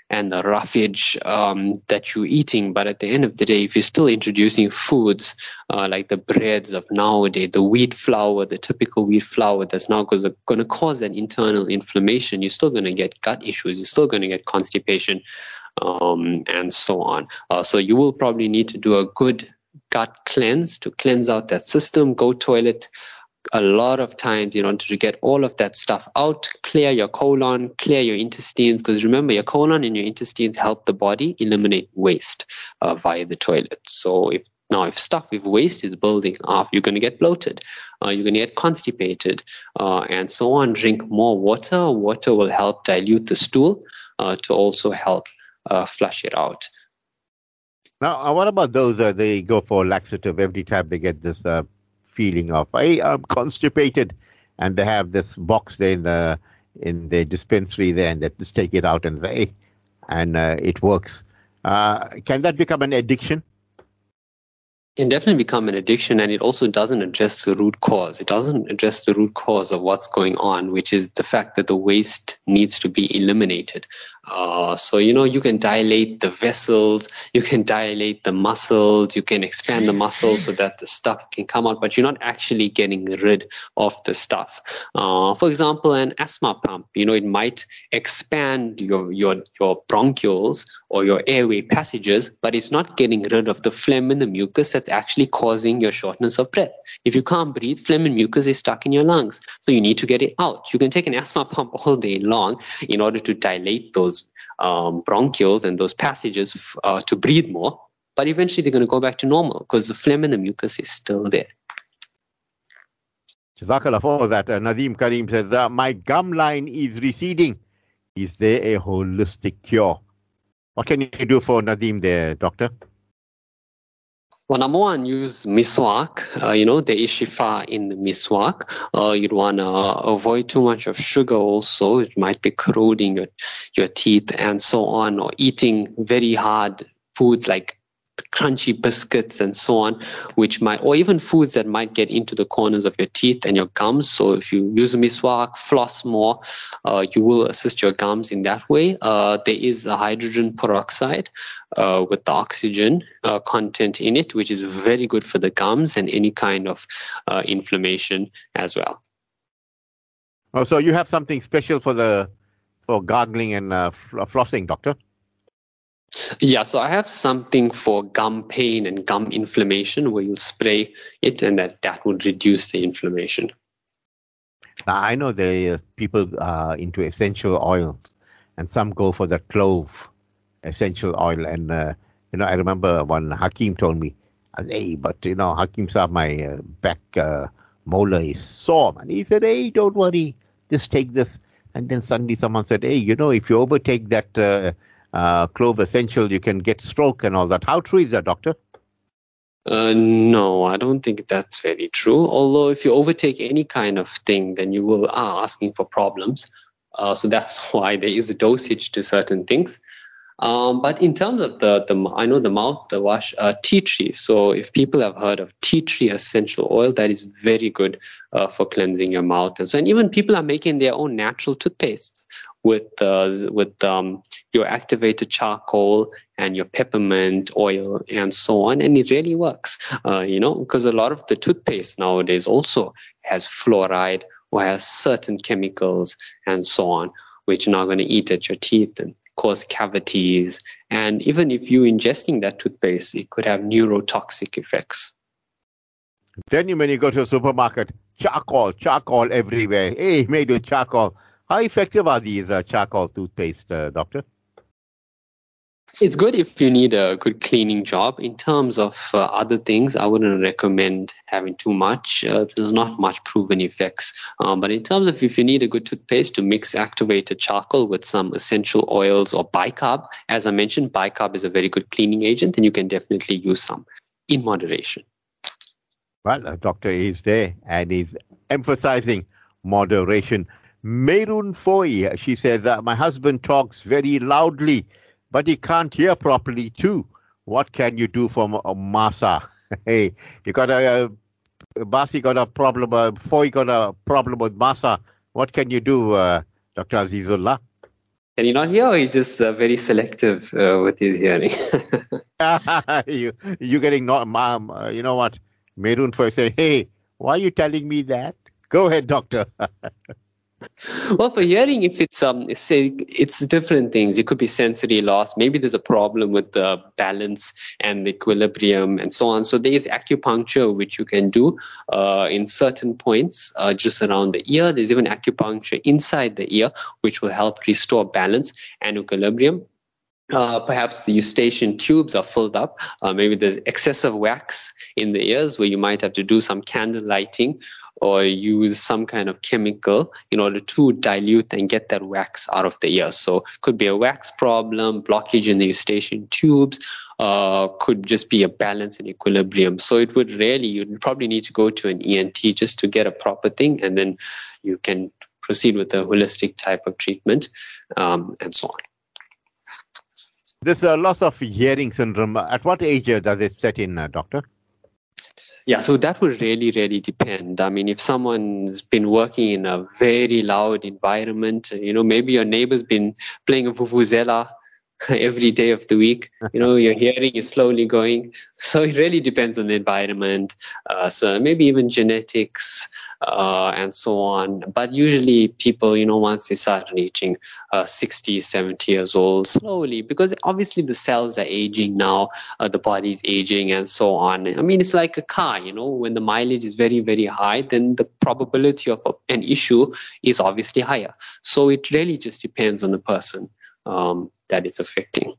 and the roughage um, that you're eating. But at the end of the day, if you're still introducing foods uh, like the breads of nowadays, the wheat flour, the typical wheat flour that's now going to cause an internal inflammation, you're still going to get gut issues. You're still going to get constipation um, and so on. Uh, so you will probably need to do a good gut cleanse to cleanse out that system, go toilet a lot of times in order to get all of that stuff out, clear your colon, clear your intestines. Because remember, your colon and your intestines help the body eliminate waste uh, via the toilet. So if now, if stuff if waste is building up, you're going to get bloated, uh, you're going to get constipated, uh, and so on. Drink more water. Water will help dilute the stool uh, to also help uh, flush it out. Now, uh, what about those? Uh, they go for laxative every time they get this feeling of hey, I'm constipated, and they have this box there in the in the dispensary there, and they just take it out and say, and uh, it works. Uh, can that become an addiction? can definitely become an addiction and it also doesn't address the root cause. It doesn't address the root cause of what's going on, which is the fact that the waste needs to be eliminated. Uh, so, you know, you can dilate the vessels, you can dilate the muscles, you can expand the muscles so that the stuff can come out, but you're not actually getting rid of the stuff. Uh, for example, an asthma pump, you know, it might expand your, your, your bronchioles or your airway passages, but it's not getting rid of the phlegm and the mucus that's actually causing your shortness of breath. If you can't breathe, phlegm and mucus is stuck in your lungs. So you need to get it out. You can take an asthma pump all day long in order to dilate those um, bronchioles and those passages uh, to breathe more. But eventually they're going to go back to normal because the phlegm and the mucus is still there. Jazakallah for that. Uh, Nadim Karim says, uh, My gum line is receding. Is there a holistic cure? What can you do for Nadim there, doctor? Well, number one, use miswak. Uh, you know, there is shifa in the miswak. Uh, you'd want to avoid too much of sugar also. It might be corroding your, your teeth and so on, or eating very hard foods like crunchy biscuits and so on, which might, or even foods that might get into the corners of your teeth and your gums. So if you use a miswak, floss more, uh, you will assist your gums in that way. Uh, there is a hydrogen peroxide uh, with the oxygen uh, content in it, which is very good for the gums and any kind of uh, inflammation as well. Oh, so you have something special for the for gargling and uh, flossing, doctor? Yeah, so I have something for gum pain and gum inflammation where you'll spray it and that, that would reduce the inflammation. I know the uh, people are into essential oils and some go for the clove essential oil. And, uh, you know, I remember when Hakim told me, hey, but, you know, Hakim said my uh, back uh, molar is sore. And he said, hey, don't worry, just take this. And then suddenly someone said, hey, you know, if you overtake that uh, uh, clove essential, you can get stroke and all that. How true is that, doctor? Uh, no, I don't think that's very true. Although, if you overtake any kind of thing, then you will are asking for problems. Uh, so that's why there is a dosage to certain things. Um, but in terms of the, the I know the mouth, the wash, uh, tea tree. So if people have heard of tea tree essential oil, that is very good uh, for cleansing your mouth. And so, and even people are making their own natural toothpaste with uh, with um, your activated charcoal and your peppermint oil and so on, and it really works. Uh, you know, because a lot of the toothpaste nowadays also has fluoride or has certain chemicals and so on, which are not going to eat at your teeth and cause cavities. And even if you're ingesting that toothpaste, it could have neurotoxic effects. Then you when you go to a supermarket, charcoal, charcoal everywhere. Hey, made with charcoal. How effective are these uh, charcoal toothpaste, uh, doctor? It's good if you need a good cleaning job. In terms of uh, other things, I wouldn't recommend having too much. Uh, there's not much proven effects. Um, but in terms of if you need a good toothpaste to mix activated charcoal with some essential oils or bicarb, as I mentioned, bicarb is a very good cleaning agent, and you can definitely use some in moderation. Well, the doctor is there and is emphasizing moderation. Merun Foy, she says, uh, my husband talks very loudly, but he can't hear properly too. What can you do for uh, Masa? hey, you got a, uh, Basi got a problem, uh, Foy got a problem with Masa. What can you do, uh, Dr. Azizullah? Can you not hear, or he's just uh, very selective uh, with his hearing? you, you're getting not, mom. Uh, you know what? Meirun Foy say, hey, why are you telling me that? Go ahead, doctor. well for hearing if it's um say it's different things it could be sensory loss maybe there's a problem with the balance and the equilibrium and so on. So there is acupuncture which you can do uh, in certain points uh, just around the ear. There's even acupuncture inside the ear which will help restore balance and equilibrium. Uh, perhaps the eustachian tubes are filled up. Uh, maybe there's excessive wax in the ears where you might have to do some candle lighting or use some kind of chemical in order to dilute and get that wax out of the ear. So could be a wax problem, blockage in the eustachian tubes, uh, could just be a balance and equilibrium. So it would really, you'd probably need to go to an ENT just to get a proper thing, and then you can proceed with a holistic type of treatment um, and so on. This uh, loss of hearing syndrome, at what age uh, does it set in, uh, doctor? Yeah, so that would really, really depend. I mean, if someone's been working in a very loud environment, you know, maybe your neighbor's been playing a vuvuzela every day of the week. You know, your hearing is slowly going. So it really depends on the environment. Uh, so maybe even genetics uh, and so on. But usually people, you know, once they start reaching uh, 60, 70 years old, slowly, because obviously the cells are aging now, uh, the body's aging and so on. I mean, it's like a car, you know, when the mileage is very, very high, then the probability of a, an issue is obviously higher. So it really just depends on the person um, that it's affecting.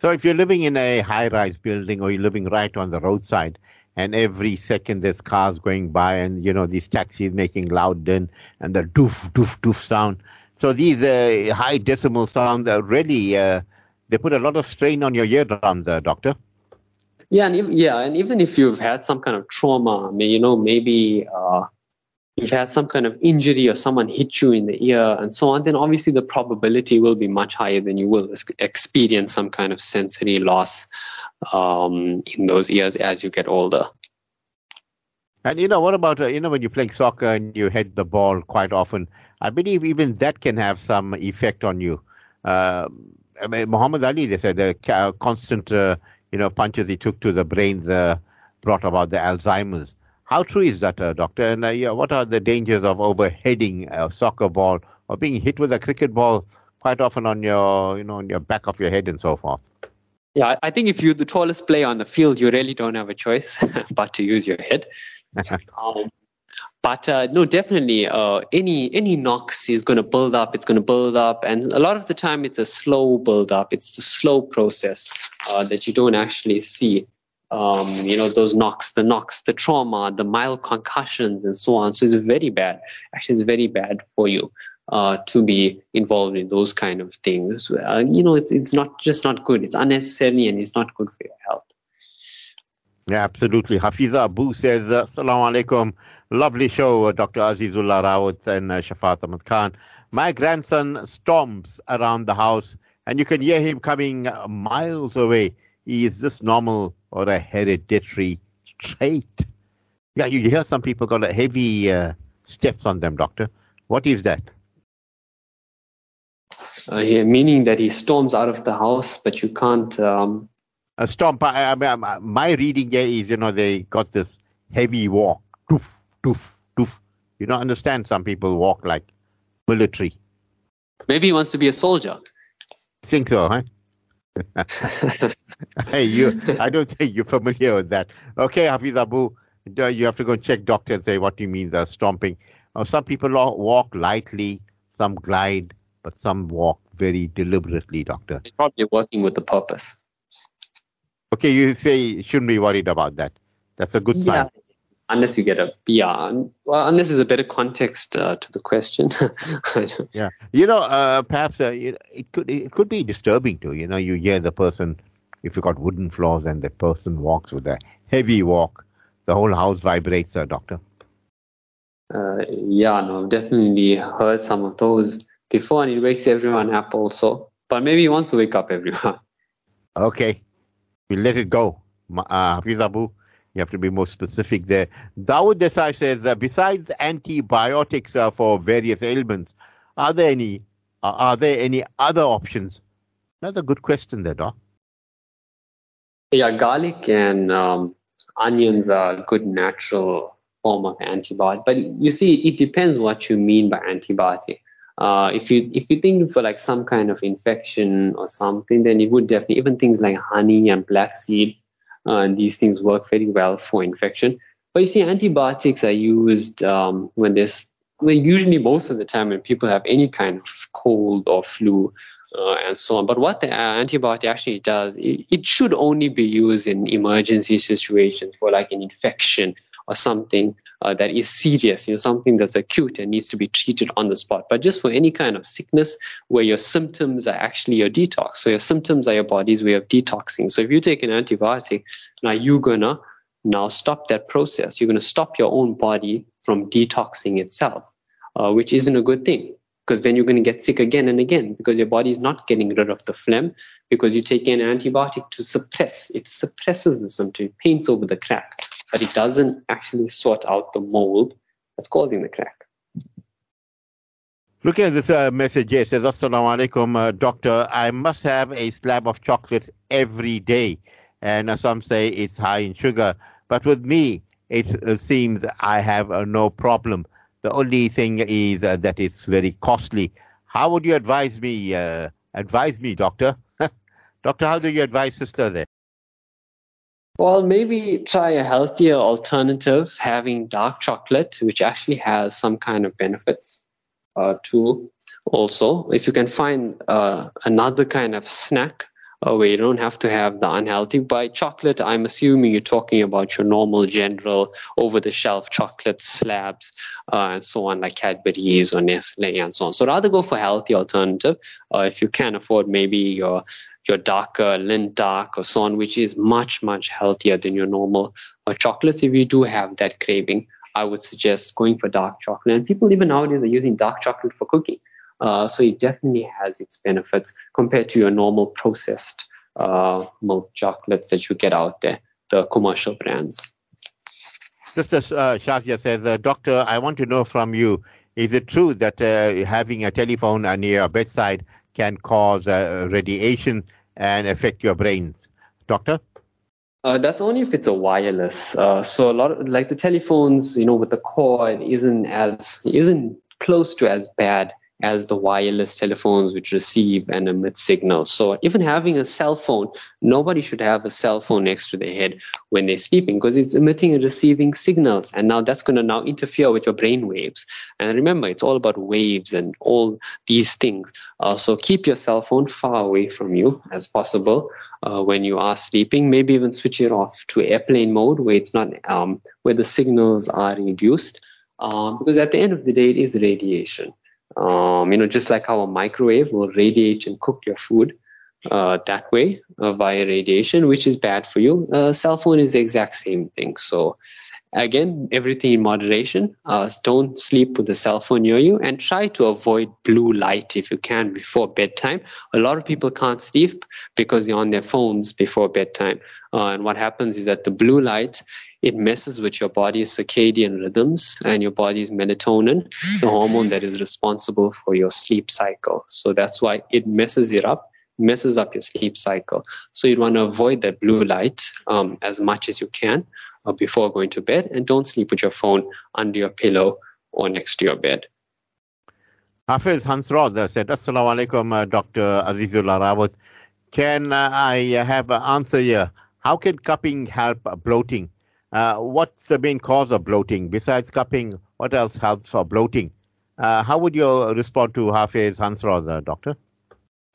So, if you're living in a high rise building or you're living right on the roadside, and every second there's cars going by, and you know, these taxis making loud din and the doof, doof, doof sound. So, these uh, high decibel sounds are really, uh, they put a lot of strain on your eardrums, uh, doctor. Yeah, and even, yeah, and even if you've had some kind of trauma, I mean, you know, maybe uh, you've had some kind of injury or someone hit you in the ear and so on, then obviously the probability will be much higher than you will experience some kind of sensory loss um, in those years as you get older. And you know, what about uh, you know when you're playing soccer and you hit the ball quite often? I believe even that can have some effect on you. Uh, I mean, Muhammad Ali, they said, the uh, constant uh, you know punches he took to the brain uh, brought about the Alzheimer's. How true is that, uh, doctor? And yeah, what are the dangers of overheading a soccer ball or being hit with a cricket ball quite often on your you know on your back of your head and so forth? Yeah, I think if you're the tallest player on the field, you really don't have a choice but to use your head. um, but uh, no, definitely, uh, any any knocks is going to build up. It's going to build up, and a lot of the time, it's a slow build up. It's the slow process uh, that you don't actually see. Um, you know, those knocks, the knocks, the trauma, the mild concussions, and so on. So it's very bad. Actually, it's very bad for you uh, to be involved in those kind of things. Uh, you know, it's it's not just not good. It's unnecessary, and it's not good for your health. Yeah, absolutely. Hafiza Abu says, uh, Assalamu alaikum. Lovely show, uh, Dr. Azizullah Rawat and uh, Shafaat Ahmed Khan. My grandson stomps around the house, and you can hear him coming miles away. He is this normal or a hereditary trait? Yeah, you hear some people got a heavy uh, steps on them, doctor. What is that? Uh, yeah, meaning that he storms out of the house, but you can't um, a stomp. I, I, my reading here is, you know, they got this heavy walk, doof, doof, doof. You don't understand. Some people walk like military. Maybe he wants to be a soldier. I think so, huh? Hey, you. I don't think you're familiar with that. Okay, Hafiz Abu, you have to go check doctor and say what you mean the stomping. Uh, some people walk lightly, some glide, but some walk very deliberately, doctor. They're probably working with a purpose. Okay, you say you shouldn't be worried about that. That's a good sign. Unless you get a yeah, well, unless there's a better context uh, to the question. yeah, you know, uh, perhaps uh, it could it could be disturbing too. You know, you hear the person if you got wooden floors and the person walks with a heavy walk, the whole house vibrates, uh, doctor. Uh, yeah, no, definitely heard some of those before, and it wakes everyone up also. But maybe he wants to wake up everyone. Okay, we let it go. Uh, Hafiz Abu, you have to be more specific there. Dawood Desai says, besides antibiotics uh, for various ailments, are there any uh, are there any other options? Another good question there, Doc. Yeah, garlic and um, onions are a good natural form of antibiotic. But you see, it depends what you mean by antibiotic. Uh, if you if you think for like some kind of infection or something, then it would definitely even things like honey and black seed, and these things work very well for infection. But you see, antibiotics are used um, when there's well, usually most of the time when people have any kind of cold or flu uh, and so on. But what the antibiotic actually does, it, it should only be used in emergency situations for like an infection or something uh, that is serious, you know, something that's acute and needs to be treated on the spot. But just for any kind of sickness where your symptoms are actually your detox. So your symptoms are your body's way of detoxing. So if you take an antibiotic, now you're gonna now stop that process. You're gonna stop your own body from detoxing itself, uh, which isn't a good thing because then you're going to get sick again and again because your body is not getting rid of the phlegm because you take an antibiotic to suppress it suppresses the symptom it paints over the crack but it doesn't actually sort out the mold that's causing the crack. Looking at this uh, message here, it says, Assalamu alaikum, uh, doctor. I must have a slab of chocolate every day. And uh, some say it's high in sugar. But with me, it uh, seems I have uh, no problem. The only thing is uh, that it's very costly. How would you advise me? advise me, doctor. doctor, how do you advise sister there? Well, maybe try a healthier alternative, having dark chocolate, which actually has some kind of benefits uh, too. Also, if you can find uh, another kind of snack uh, where you don't have to have the unhealthy. By chocolate, I'm assuming you're talking about your normal, general, over-the-shelf chocolate slabs uh, and so on, like Cadbury's or Nestle and so on. So rather go for healthy alternative. Uh, if you can afford maybe your your darker Lindt dark or so on, which is much, much healthier than your normal uh, chocolates. If you do have that craving, I would suggest going for dark chocolate. And people even nowadays are using dark chocolate for cooking. Uh, so it definitely has its benefits compared to your normal processed uh, milk chocolates that you get out there, the commercial brands. Sister uh, Shazia says, uh, Doctor, I want to know from you, is it true that uh, having a telephone near your bedside can cause uh, radiation and affect your brains? Doctor? Uh, that's only if it's a wireless. Uh, so a lot of like the telephones, you know, with the cord isn't as isn't close to as bad as the wireless telephones which receive and emit signals. So even having a cell phone, nobody should have a cell phone next to their head when they're sleeping because it's emitting and receiving signals. And now that's going to now interfere with your brain waves. And remember, it's all about waves and all these things. Uh, so keep your cell phone far away from you as possible. Uh, when you are sleeping, maybe even switch it off to airplane mode where it's not um, where the signals are reduced. Um, because at the end of the day, it is radiation. Um, you know, just like how a microwave will radiate and cook your food uh, that way uh, via radiation, which is bad for you. Uh, cell phone is the exact same thing. So, again, everything in moderation. Uh, don't sleep with the cell phone near you and try to avoid blue light if you can before bedtime. A lot of people can't sleep because they're on their phones before bedtime. Uh, and what happens is that the blue light it messes with your body's circadian rhythms and your body's melatonin, the hormone that is responsible for your sleep cycle. So that's why it messes it up, messes up your sleep cycle. So you want to avoid that blue light um, as much as you can uh, before going to bed, and don't sleep with your phone under your pillow or next to your bed. Hafiz Hansrod said, Assalamu alaikum, uh, Dr. Azizullah Rawat. Can uh, I have an answer here? How can cupping help bloating? Uh, what's the main cause of bloating? Besides cupping, what else helps for bloating? Uh, how would you respond to Hafiz Hansrod, doctor?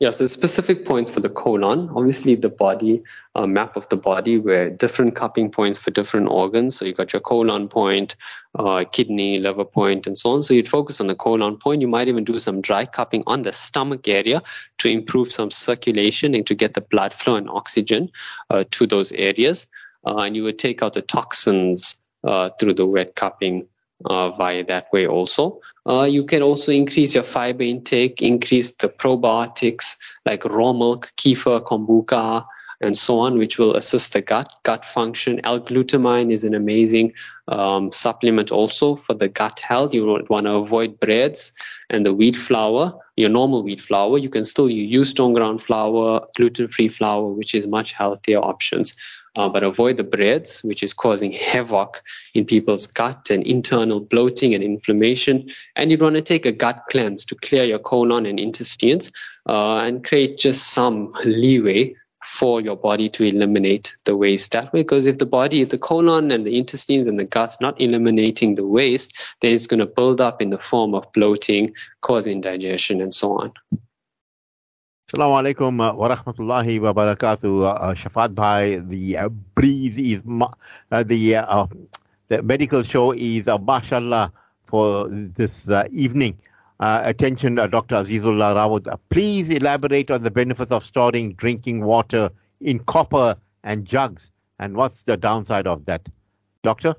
Yeah, so specific points for the colon. Obviously, the body uh, map of the body where different cupping points for different organs. So you got your colon point, uh, kidney, liver point, and so on. So you'd focus on the colon point. You might even do some dry cupping on the stomach area to improve some circulation and to get the blood flow and oxygen uh, to those areas and you would take out the toxins uh, through the wet cupping uh, via that way also. Uh, you can also increase your fiber intake, increase the probiotics like raw milk, kefir, kombucha, and so on, which will assist the gut gut function. L-glutamine is an amazing um, supplement also for the gut health. You want to avoid breads and the wheat flour, your normal wheat flour. You can still use stone ground flour, gluten-free flour, which is much healthier options uh, but avoid the breads, which is causing havoc in people's gut and internal bloating and inflammation. And you'd want to take a gut cleanse to clear your colon and intestines uh, and create just some leeway for your body to eliminate the waste that way. Because if the body, the colon and the intestines and the gut's not eliminating the waste, then it's going to build up in the form of bloating, causing indigestion, and so on. Assalamu alaikum uh, wa rahmatullahi wa barakatuh. Uh, uh, Shafaat Bhai, the uh, breeze is, uh, the, uh, the medical show is, uh, mashallah, for this evening. attention, Dr. Azizullah Rawat. please elaborate on the benefits of storing drinking water in copper and jugs. And what's the downside of that? Doctor?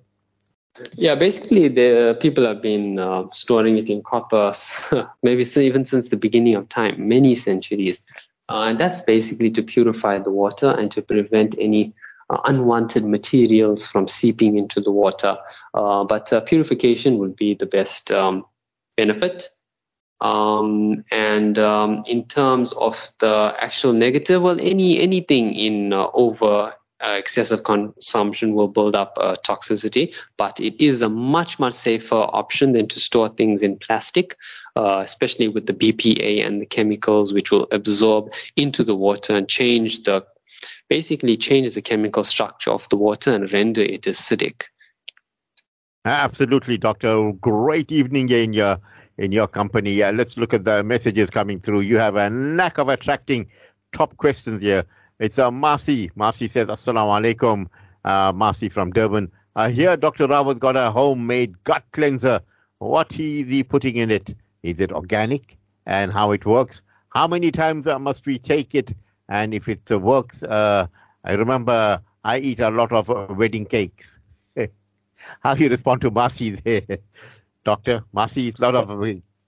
Yeah, basically, the people have been uh, storing it in coppers, maybe even since the beginning of time, many centuries. Uh, and that's basically to purify the water and to prevent any uh, unwanted materials from seeping into the water. Uh, but uh, purification would be the best um, benefit. Um, and um, in terms of the actual negative, well, any anything in uh, over uh, excessive consumption will build up uh, toxicity, but it is a much, much safer option than to store things in plastic, uh, especially with the BPA and the chemicals which will absorb into the water and change the basically change the chemical structure of the water and render it acidic. Absolutely, Doctor. Great evening in your in your company. Uh, let's look at the messages coming through. You have a knack of attracting top questions here. It's uh, Marcy. Marcy says, Assalamu alaikum. Uh, Marcy from Durban. Uh, here, Dr. Rawat got a homemade gut cleanser. What is he putting in it? Is it organic? And how it works? How many times uh, must we take it? And if it uh, works, uh, I remember I eat a lot of wedding cakes. how you respond to Marcy there, Doctor? Marcy a lot of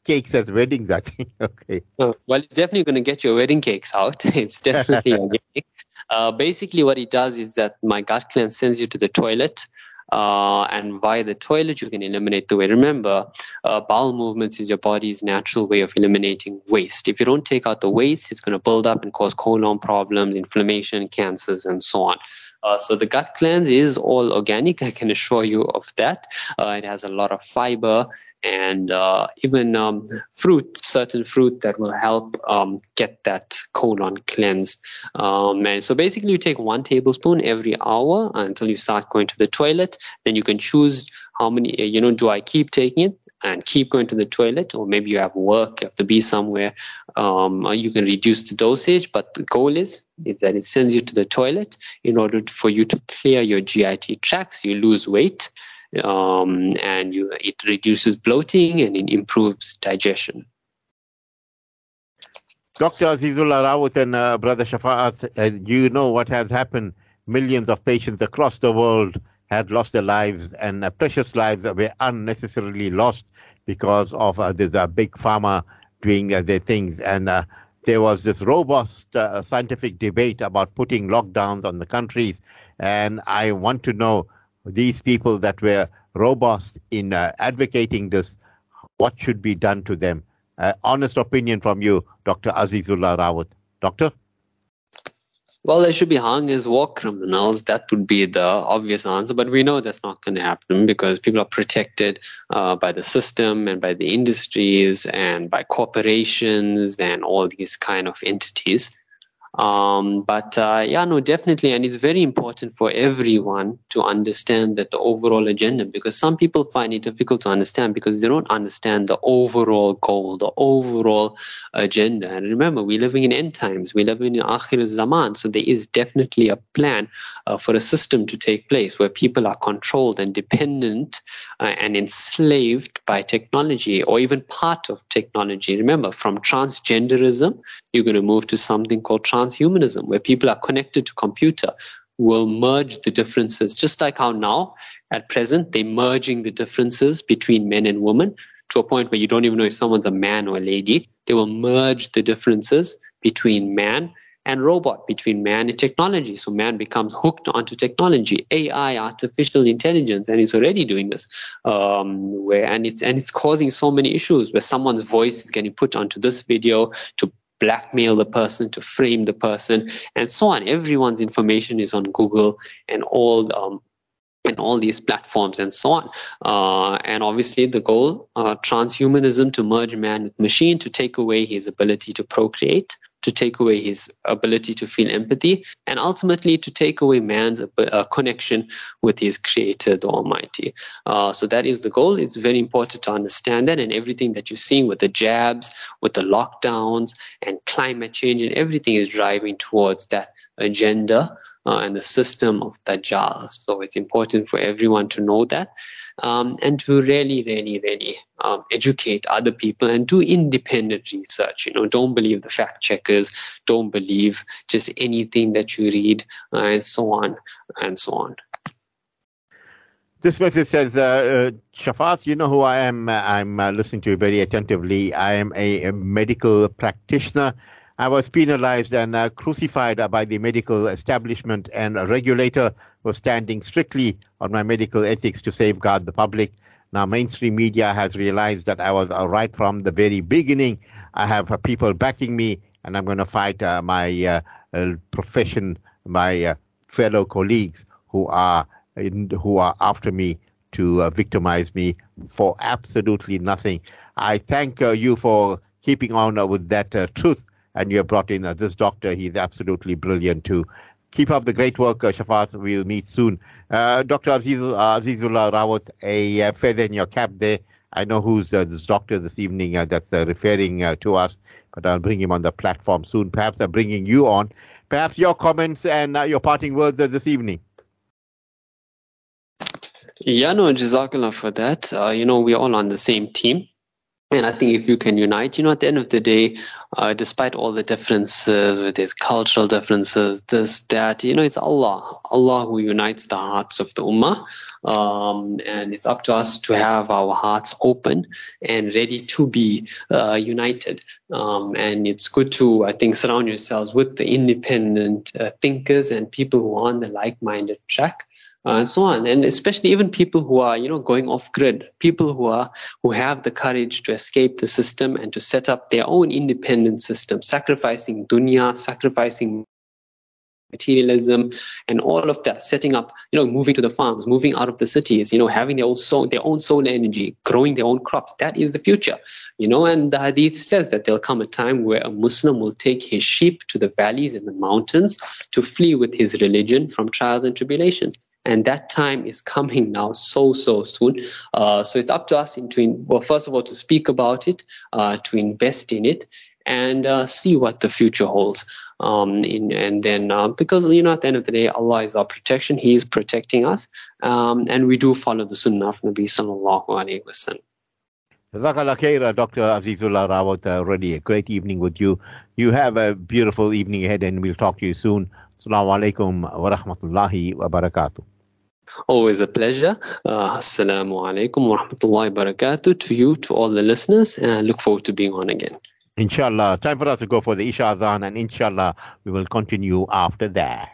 cakes at weddings, I think. okay. Well, it's definitely going to get your wedding cakes out. it's definitely organic. Uh, basically, what it does is that my gut cleanse sends you to the toilet. Uh, and via the toilet, you can eliminate the waste. Remember, uh, bowel movements is your body's natural way of eliminating waste. If you don't take out the waste, it's going to build up and cause colon problems, inflammation, cancers, and so on. Uh, so the gut cleanse is all organic. I can assure you of that. Uh, it has a lot of fiber and uh, even um, fruit, certain fruit that will help um, get that colon cleansed. Um, and so basically, you take one tablespoon every hour until you start going to the toilet. Then you can choose how many. You know, do I keep taking it? And keep going to the toilet, or maybe you have work, you have to be somewhere, um, you can reduce the dosage. But the goal is, is that it sends you to the toilet in order for you to clear your GIT tracts. You lose weight, um, and you, it reduces bloating and it improves digestion. Dr. Azizullah Rawat and uh, Brother Shafaat, uh, you know what has happened. Millions of patients across the world had lost their lives, and uh, precious lives were unnecessarily lost because of uh, this uh, big pharma doing uh, their things. And uh, there was this robust uh, scientific debate about putting lockdowns on the countries. And I want to know these people that were robust in advocating this, what should be done to them? honest opinion from you, Dr. Azizullah Rawat. Doctor? Well, they should be hung as war criminals. That would be the obvious answer. But we know that's not going to happen because people are protected uh, by the system and by the industries and by corporations and all these kind of entities. Um, but uh, yeah, no, definitely. And it's very important for everyone to understand that the overall agenda, because some people find it difficult to understand because they don't understand the overall goal, the overall agenda. And remember, we're living in end times, we're living in Akhir Zaman. So there is definitely a plan uh, for a system to take place where people are controlled and dependent uh, and enslaved by technology or even part of technology. Remember, from transgenderism, you're going to move to something called transhumanism, where people are connected to computer, will merge the differences, just like how now, at present, they're merging the differences between men and women to a point where you don't even know if someone's a man or a lady. They will merge the differences between man and robot, between man and technology. So man becomes hooked onto technology, AI, artificial intelligence, and it's already doing this. Um, where and it's and it's causing so many issues where someone's voice is getting put onto this video to blackmail the person, to frame the person, and so on. Everyone's information is on Google and all um, and all these platforms and so on. Uh, and obviously, the goal, uh, transhumanism, to merge man with machine, to take away his ability to procreate, to take away his ability to feel empathy, and ultimately to take away man's uh, connection with his creator, the Almighty. Uh, so that is the goal. It's very important to understand that, and everything that you're seeing with the jabs, with the lockdowns, and climate change, and everything is driving towards that agenda uh, and the system of Dajjal. So it's important for everyone to know that um, and to really, really, really um, educate other people and do independent research. You know, don't believe the fact checkers, don't believe just anything that you read, uh, and so on and so on. This message says, uh, uh, Shafaz, you know who I am. I'm uh, listening to you very attentively. I am a, a medical practitioner I was penalized and uh, crucified by the medical establishment, and a regulator was standing strictly on my medical ethics to safeguard the public. Now, mainstream media has realized that I was uh, right from the very beginning. I have uh, people backing me, and I'm going to fight uh, my uh, uh, profession, my fellow colleagues who are in, who are after me to victimize me for absolutely nothing. I thank you for keeping on with that truth and you have brought in uh, this doctor. He's absolutely brilliant too. Keep up the great work, uh, Shafaz. We'll meet soon. Uh, Dr. Aziz, uh, Azizullah Rawat, a uh, feather in your cap there. I know who's uh, this doctor this evening uh, that's referring to us, but I'll bring him on the platform soon. Perhaps I'm bringing you on. Perhaps your comments and your parting words this evening. Yeah, no, Jazakallah for that. you know, we're all on the same team. And I think if you can unite, you know, at the end of the day, uh, despite all the differences with these cultural differences, this, that, you know, it's Allah, Allah who unites the hearts of the Ummah. Um, and it's up to us to have our hearts open and ready to be uh, united. Um, and it's good to, I think, surround yourselves with the independent uh, thinkers and people who are on the like-minded track uh, and so on. And especially even people who are you know going off grid people who are who have the courage to escape the system and to set up their own independent system sacrificing dunya sacrificing materialism and all of that setting up you know moving to the farms moving out of the cities you know having their own soul their own soul energy growing their own crops. That is the future you know and the hadith says that there'll come a time where a muslim will take his sheep to the valleys and the mountains to flee with his religion from trials and tribulations and that time is coming now so so soon uh, so it's up to us in to well first of all to speak about it uh, to invest in it and uh, see what the future holds um, in, and then uh, because you know at the end of the day allah is our protection he is protecting us um, and we do follow the sunnah of nabi sallallahu alaihi wasallam Dr. Azizullah Rawat. Already a great evening with you. You have a beautiful evening ahead, and we'll talk to you soon. Assalamu alaikum wa rahmatullahi wa barakatuh. Always a pleasure. Uh, Assalamu alaikum wa rahmatullahi wa barakatuh to you, to all the listeners, and I look forward to being on again. Inshallah. Time for us to go for the Isha Azan, and inshallah, we will continue after that.